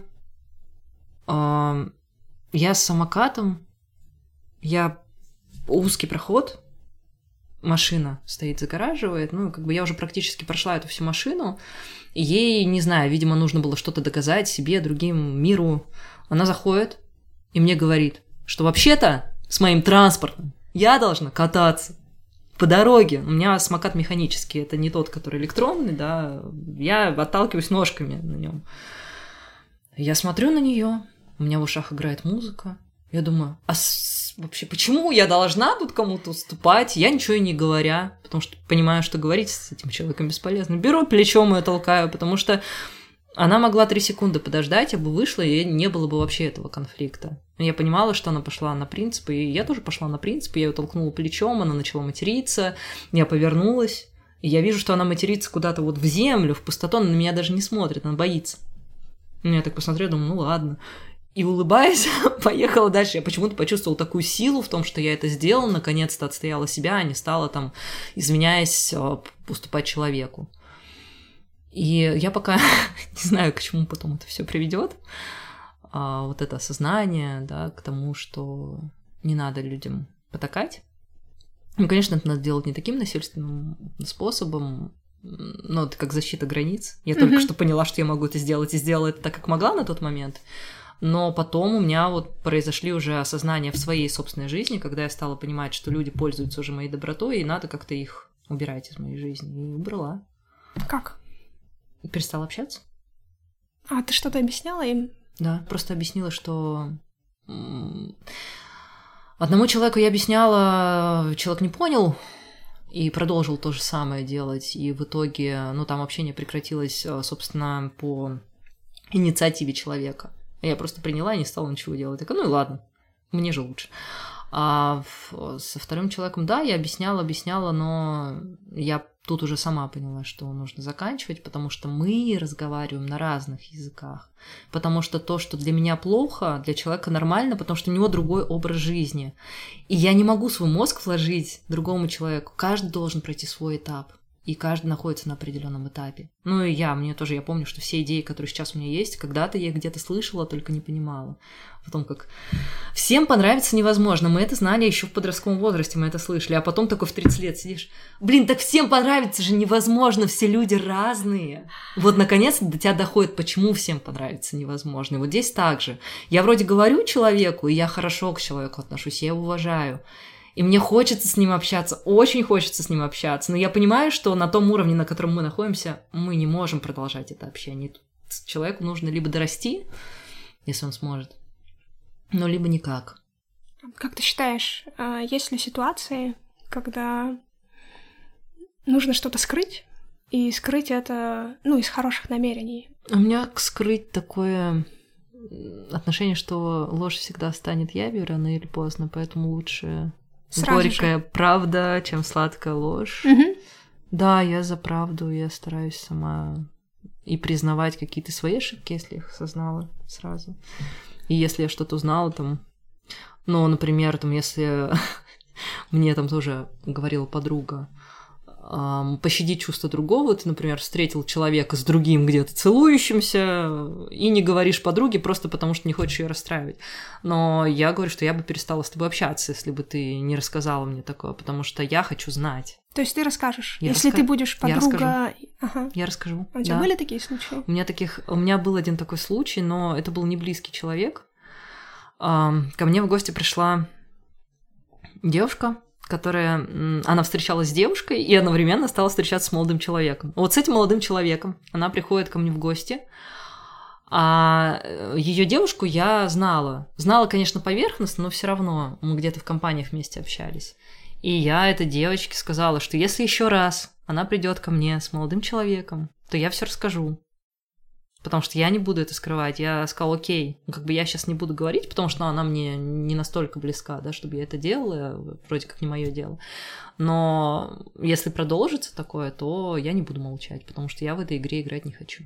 я с самокатом, я узкий проход, машина стоит, загораживает, ну, как бы я уже практически прошла эту всю машину, ей, не знаю, видимо, нужно было что-то доказать себе, другим, миру. Она заходит и мне говорит, что вообще-то с моим транспортом я должна кататься по дороге. У меня самокат механический, это не тот, который электронный, да, я отталкиваюсь ножками на нем. Я смотрю на нее, у меня в ушах играет музыка, я думаю, а. Вообще почему я должна тут кому-то уступать? Я ничего и не говоря, потому что понимаю, что говорить с этим человеком бесполезно. Беру плечом и толкаю, потому что она могла три секунды подождать, я бы вышла, и не было бы вообще этого конфликта. Я понимала, что она пошла на принципы, и я тоже пошла на принципы, я ее толкнула плечом, она начала материться, я повернулась, и я вижу, что она матерится куда-то вот в землю, в пустоту, она на меня даже не смотрит, она боится. Я так посмотрела, думаю, ну ладно и улыбаясь, поехала дальше. Я почему-то почувствовала такую силу в том, что я это сделала, наконец-то отстояла себя, а не стала там, изменяясь, а, поступать человеку. И я пока не знаю, к чему потом это все приведет. А, вот это осознание, да, к тому, что не надо людям потакать. Ну, конечно, это надо делать не таким насильственным способом, но это как защита границ. Я mm-hmm. только что поняла, что я могу это сделать, и сделала это так, как могла на тот момент но потом у меня вот произошли уже осознания в своей собственной жизни, когда я стала понимать, что люди пользуются уже моей добротой, и надо как-то их убирать из моей жизни. И убрала. Как? Перестала общаться. А ты что-то объясняла им? Да, просто объяснила, что одному человеку я объясняла, человек не понял, и продолжил то же самое делать. И в итоге, ну, там общение прекратилось, собственно, по инициативе человека. Я просто приняла и не стала ничего делать. Такая, ну и ладно, мне же лучше. А со вторым человеком, да, я объясняла, объясняла, но я тут уже сама поняла, что нужно заканчивать, потому что мы разговариваем на разных языках. Потому что то, что для меня плохо, для человека нормально, потому что у него другой образ жизни. И я не могу свой мозг вложить другому человеку. Каждый должен пройти свой этап и каждый находится на определенном этапе. Ну и я, мне тоже, я помню, что все идеи, которые сейчас у меня есть, когда-то я где-то слышала, только не понимала. Потом как всем понравится невозможно. Мы это знали еще в подростковом возрасте, мы это слышали, а потом такой в 30 лет сидишь. Блин, так всем понравится же невозможно, все люди разные. Вот наконец до тебя доходит, почему всем понравится невозможно. И вот здесь так же. Я вроде говорю человеку, и я хорошо к человеку отношусь, я его уважаю. И мне хочется с ним общаться, очень хочется с ним общаться. Но я понимаю, что на том уровне, на котором мы находимся, мы не можем продолжать это общение. Человеку нужно либо дорасти, если он сможет, но либо никак. Как ты считаешь, а, есть ли ситуации, когда нужно что-то скрыть, и скрыть это, ну, из хороших намерений? У меня скрыть такое отношение, что ложь всегда станет явью рано или поздно, поэтому лучше Сразу горькая же. правда, чем сладкая ложь. Угу. Да, я за правду, я стараюсь сама и признавать какие-то свои ошибки, если их осознала сразу. И если я что-то узнала, там, ну, например, там, если мне там тоже говорила подруга, пощадить чувство другого. Ты, например, встретил человека с другим где-то целующимся и не говоришь подруге просто потому, что не хочешь ее расстраивать. Но я говорю, что я бы перестала с тобой общаться, если бы ты не рассказала мне такое, потому что я хочу знать. То есть ты расскажешь, я если раска... ты будешь подруга. Я расскажу. Ага. Я расскажу. А у тебя да. были такие случаи? У меня таких, у меня был один такой случай, но это был не близкий человек. Ко мне в гости пришла девушка, которая... Она встречалась с девушкой и одновременно стала встречаться с молодым человеком. Вот с этим молодым человеком она приходит ко мне в гости, а э, ее девушку я знала. Знала, конечно, поверхностно, но все равно мы где-то в компаниях вместе общались. И я этой девочке сказала, что если еще раз она придет ко мне с молодым человеком, то я все расскажу. Потому что я не буду это скрывать. Я сказала, окей, ну, как бы я сейчас не буду говорить, потому что она мне не настолько близка, да, чтобы я это делала, вроде как не мое дело. Но если продолжится такое, то я не буду молчать, потому что я в этой игре играть не хочу.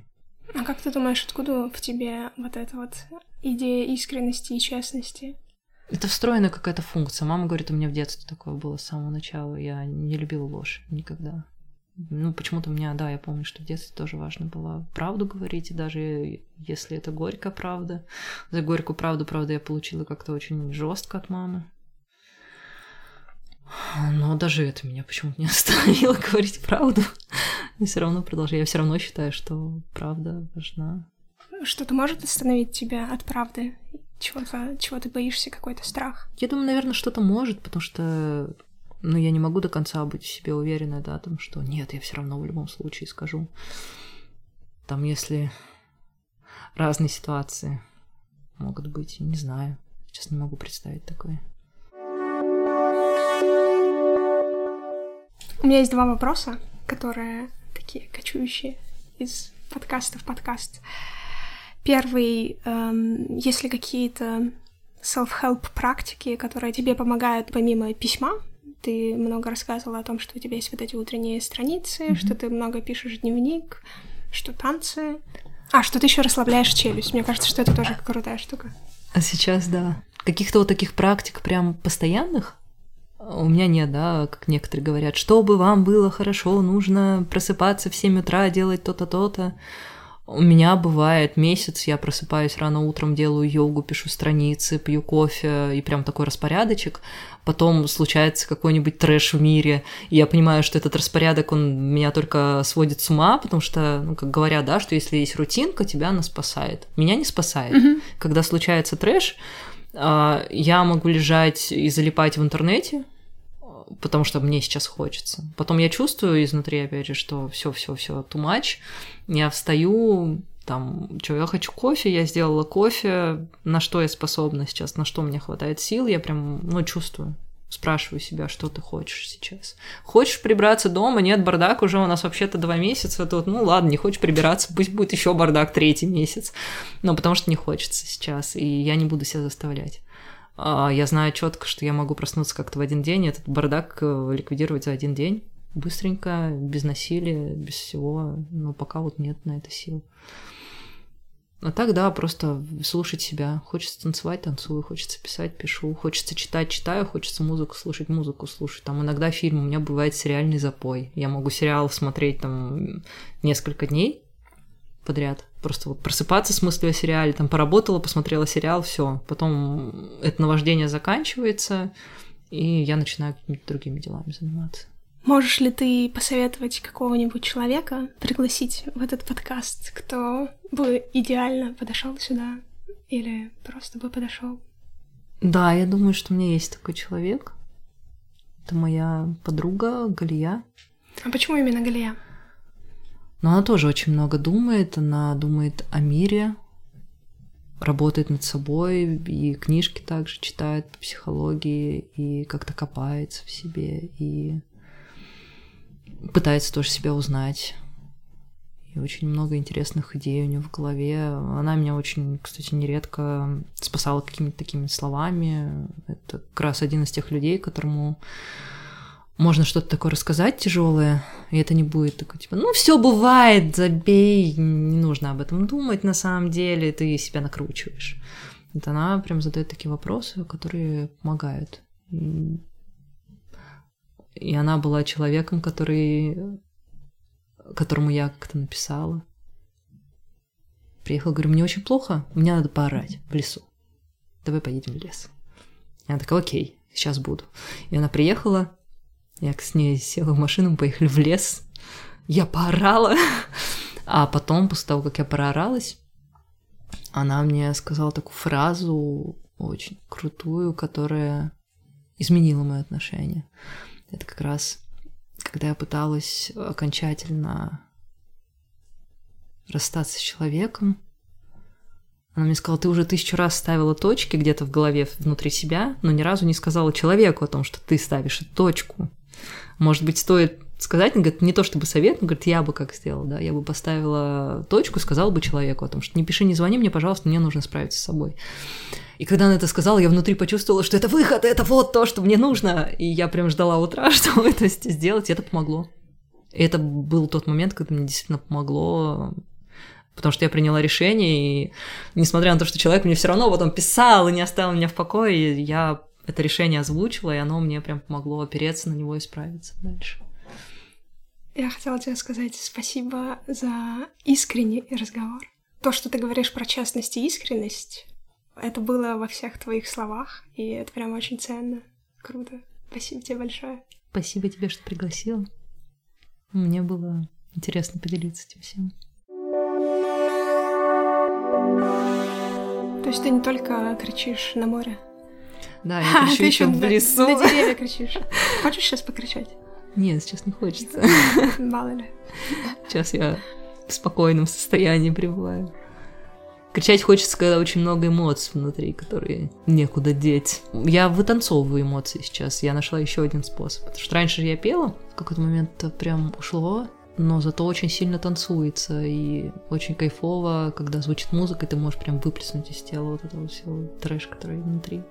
А как ты думаешь, откуда в тебе вот эта вот идея искренности и честности? Это встроенная какая-то функция. Мама говорит, у меня в детстве такое было с самого начала. Я не любила ложь никогда. Ну, почему-то у меня, да, я помню, что в детстве тоже важно было правду говорить, и даже если это горькая правда. За горькую правду, правда, я получила как-то очень жестко от мамы. Но даже это меня почему-то не остановило говорить правду. И все равно продолжаю. Я все равно считаю, что правда важна. Что-то может остановить тебя от правды? Чего-то, чего ты боишься, какой-то страх? Я думаю, наверное, что-то может, потому что ну, я не могу до конца быть в себе уверена, да, там, что нет, я все равно в любом случае скажу. Там, если разные ситуации могут быть, не знаю. Сейчас не могу представить такое. У меня есть два вопроса, которые такие кочующие из подкаста в подкаст. Первый, эм, есть ли какие-то self-help практики, которые тебе помогают помимо письма, ты много рассказывала о том, что у тебя есть вот эти утренние страницы, mm-hmm. что ты много пишешь дневник, что танцы. А, что ты еще расслабляешь челюсть. Мне кажется, что это тоже крутая штука. А сейчас, да. Каких-то вот таких практик прям постоянных у меня нет, да, как некоторые говорят, чтобы вам было хорошо, нужно просыпаться в 7 утра, делать то-то, то-то. У меня бывает месяц, я просыпаюсь рано утром, делаю йогу, пишу страницы, пью кофе и прям такой распорядочек. Потом случается какой-нибудь трэш в мире, и я понимаю, что этот распорядок, он меня только сводит с ума, потому что, ну, как говорят, да, что если есть рутинка, тебя она спасает. Меня не спасает. Mm-hmm. Когда случается трэш, а, я могу лежать и залипать в интернете, потому что мне сейчас хочется. Потом я чувствую изнутри, опять же, что все, все, все, too much. Я встаю, там, что, я хочу кофе, я сделала кофе, на что я способна сейчас, на что мне хватает сил, я прям, ну, чувствую. Спрашиваю себя, что ты хочешь сейчас. Хочешь прибраться дома? Нет, бардак уже у нас вообще-то два месяца. Тут, ну ладно, не хочешь прибираться, пусть будет еще бардак третий месяц. Но потому что не хочется сейчас, и я не буду себя заставлять. А, я знаю четко, что я могу проснуться как-то в один день, и этот бардак э, ликвидировать за один день. Быстренько, без насилия, без всего. Но пока вот нет на это сил. А так, да, просто слушать себя. Хочется танцевать, танцую, хочется писать, пишу, хочется читать, читаю, хочется музыку слушать, музыку слушать. Там иногда фильм, у меня бывает сериальный запой. Я могу сериал смотреть там несколько дней, подряд. Просто вот просыпаться с мыслью о сериале, там поработала, посмотрела сериал, все. Потом это наваждение заканчивается, и я начинаю какими-то другими делами заниматься. Можешь ли ты посоветовать какого-нибудь человека пригласить в этот подкаст, кто бы идеально подошел сюда или просто бы подошел? Да, я думаю, что у меня есть такой человек. Это моя подруга Галия. А почему именно Галия? Но она тоже очень много думает, она думает о мире, работает над собой, и книжки также читает по психологии, и как-то копается в себе, и пытается тоже себя узнать. И очень много интересных идей у нее в голове. Она меня очень, кстати, нередко спасала какими-то такими словами. Это как раз один из тех людей, которому можно что-то такое рассказать тяжелое, и это не будет такое, типа, ну, все бывает, забей, не нужно об этом думать на самом деле, ты себя накручиваешь. Вот она прям задает такие вопросы, которые помогают. И она была человеком, который, которому я как-то написала. Приехала, говорю, мне очень плохо, мне надо поорать в лесу. Давай поедем в лес. И она такая, окей, сейчас буду. И она приехала, я с ней села в машину, мы поехали в лес. Я поорала. А потом, после того, как я прооралась, она мне сказала такую фразу очень крутую, которая изменила мое отношение. Это как раз, когда я пыталась окончательно расстаться с человеком, она мне сказала, ты уже тысячу раз ставила точки где-то в голове внутри себя, но ни разу не сказала человеку о том, что ты ставишь точку. Может быть, стоит сказать, говорит, не то чтобы совет, но говорит, я бы как сделала, да, я бы поставила точку, сказала бы человеку о том, что не пиши, не звони мне, пожалуйста, мне нужно справиться с собой. И когда она это сказала, я внутри почувствовала, что это выход, это вот то, что мне нужно. И я прям ждала утра, чтобы это сделать, и это помогло. И это был тот момент, когда мне действительно помогло потому что я приняла решение, и несмотря на то, что человек мне все равно потом писал и не оставил меня в покое, я это решение озвучила, и оно мне прям помогло опереться на него и справиться дальше. Я хотела тебе сказать спасибо за искренний разговор. То, что ты говоришь про честность и искренность, это было во всех твоих словах, и это прям очень ценно. Круто. Спасибо тебе большое. Спасибо тебе, что пригласила. Мне было интересно поделиться этим всем. То есть ты не только кричишь на море? Да, я кричу еще в лесу. На деревья кричишь. Хочешь сейчас покричать? Нет, сейчас не хочется. Мало ли. Сейчас я в спокойном состоянии пребываю. Кричать хочется, когда очень много эмоций внутри, которые некуда деть. Я вытанцовываю эмоции сейчас. Я нашла еще один способ. Потому что раньше я пела, в какой-то момент это прям ушло, но зато очень сильно танцуется и очень кайфово, когда звучит музыка, и ты можешь прям выплеснуть из тела вот этого всего трэш, который внутри.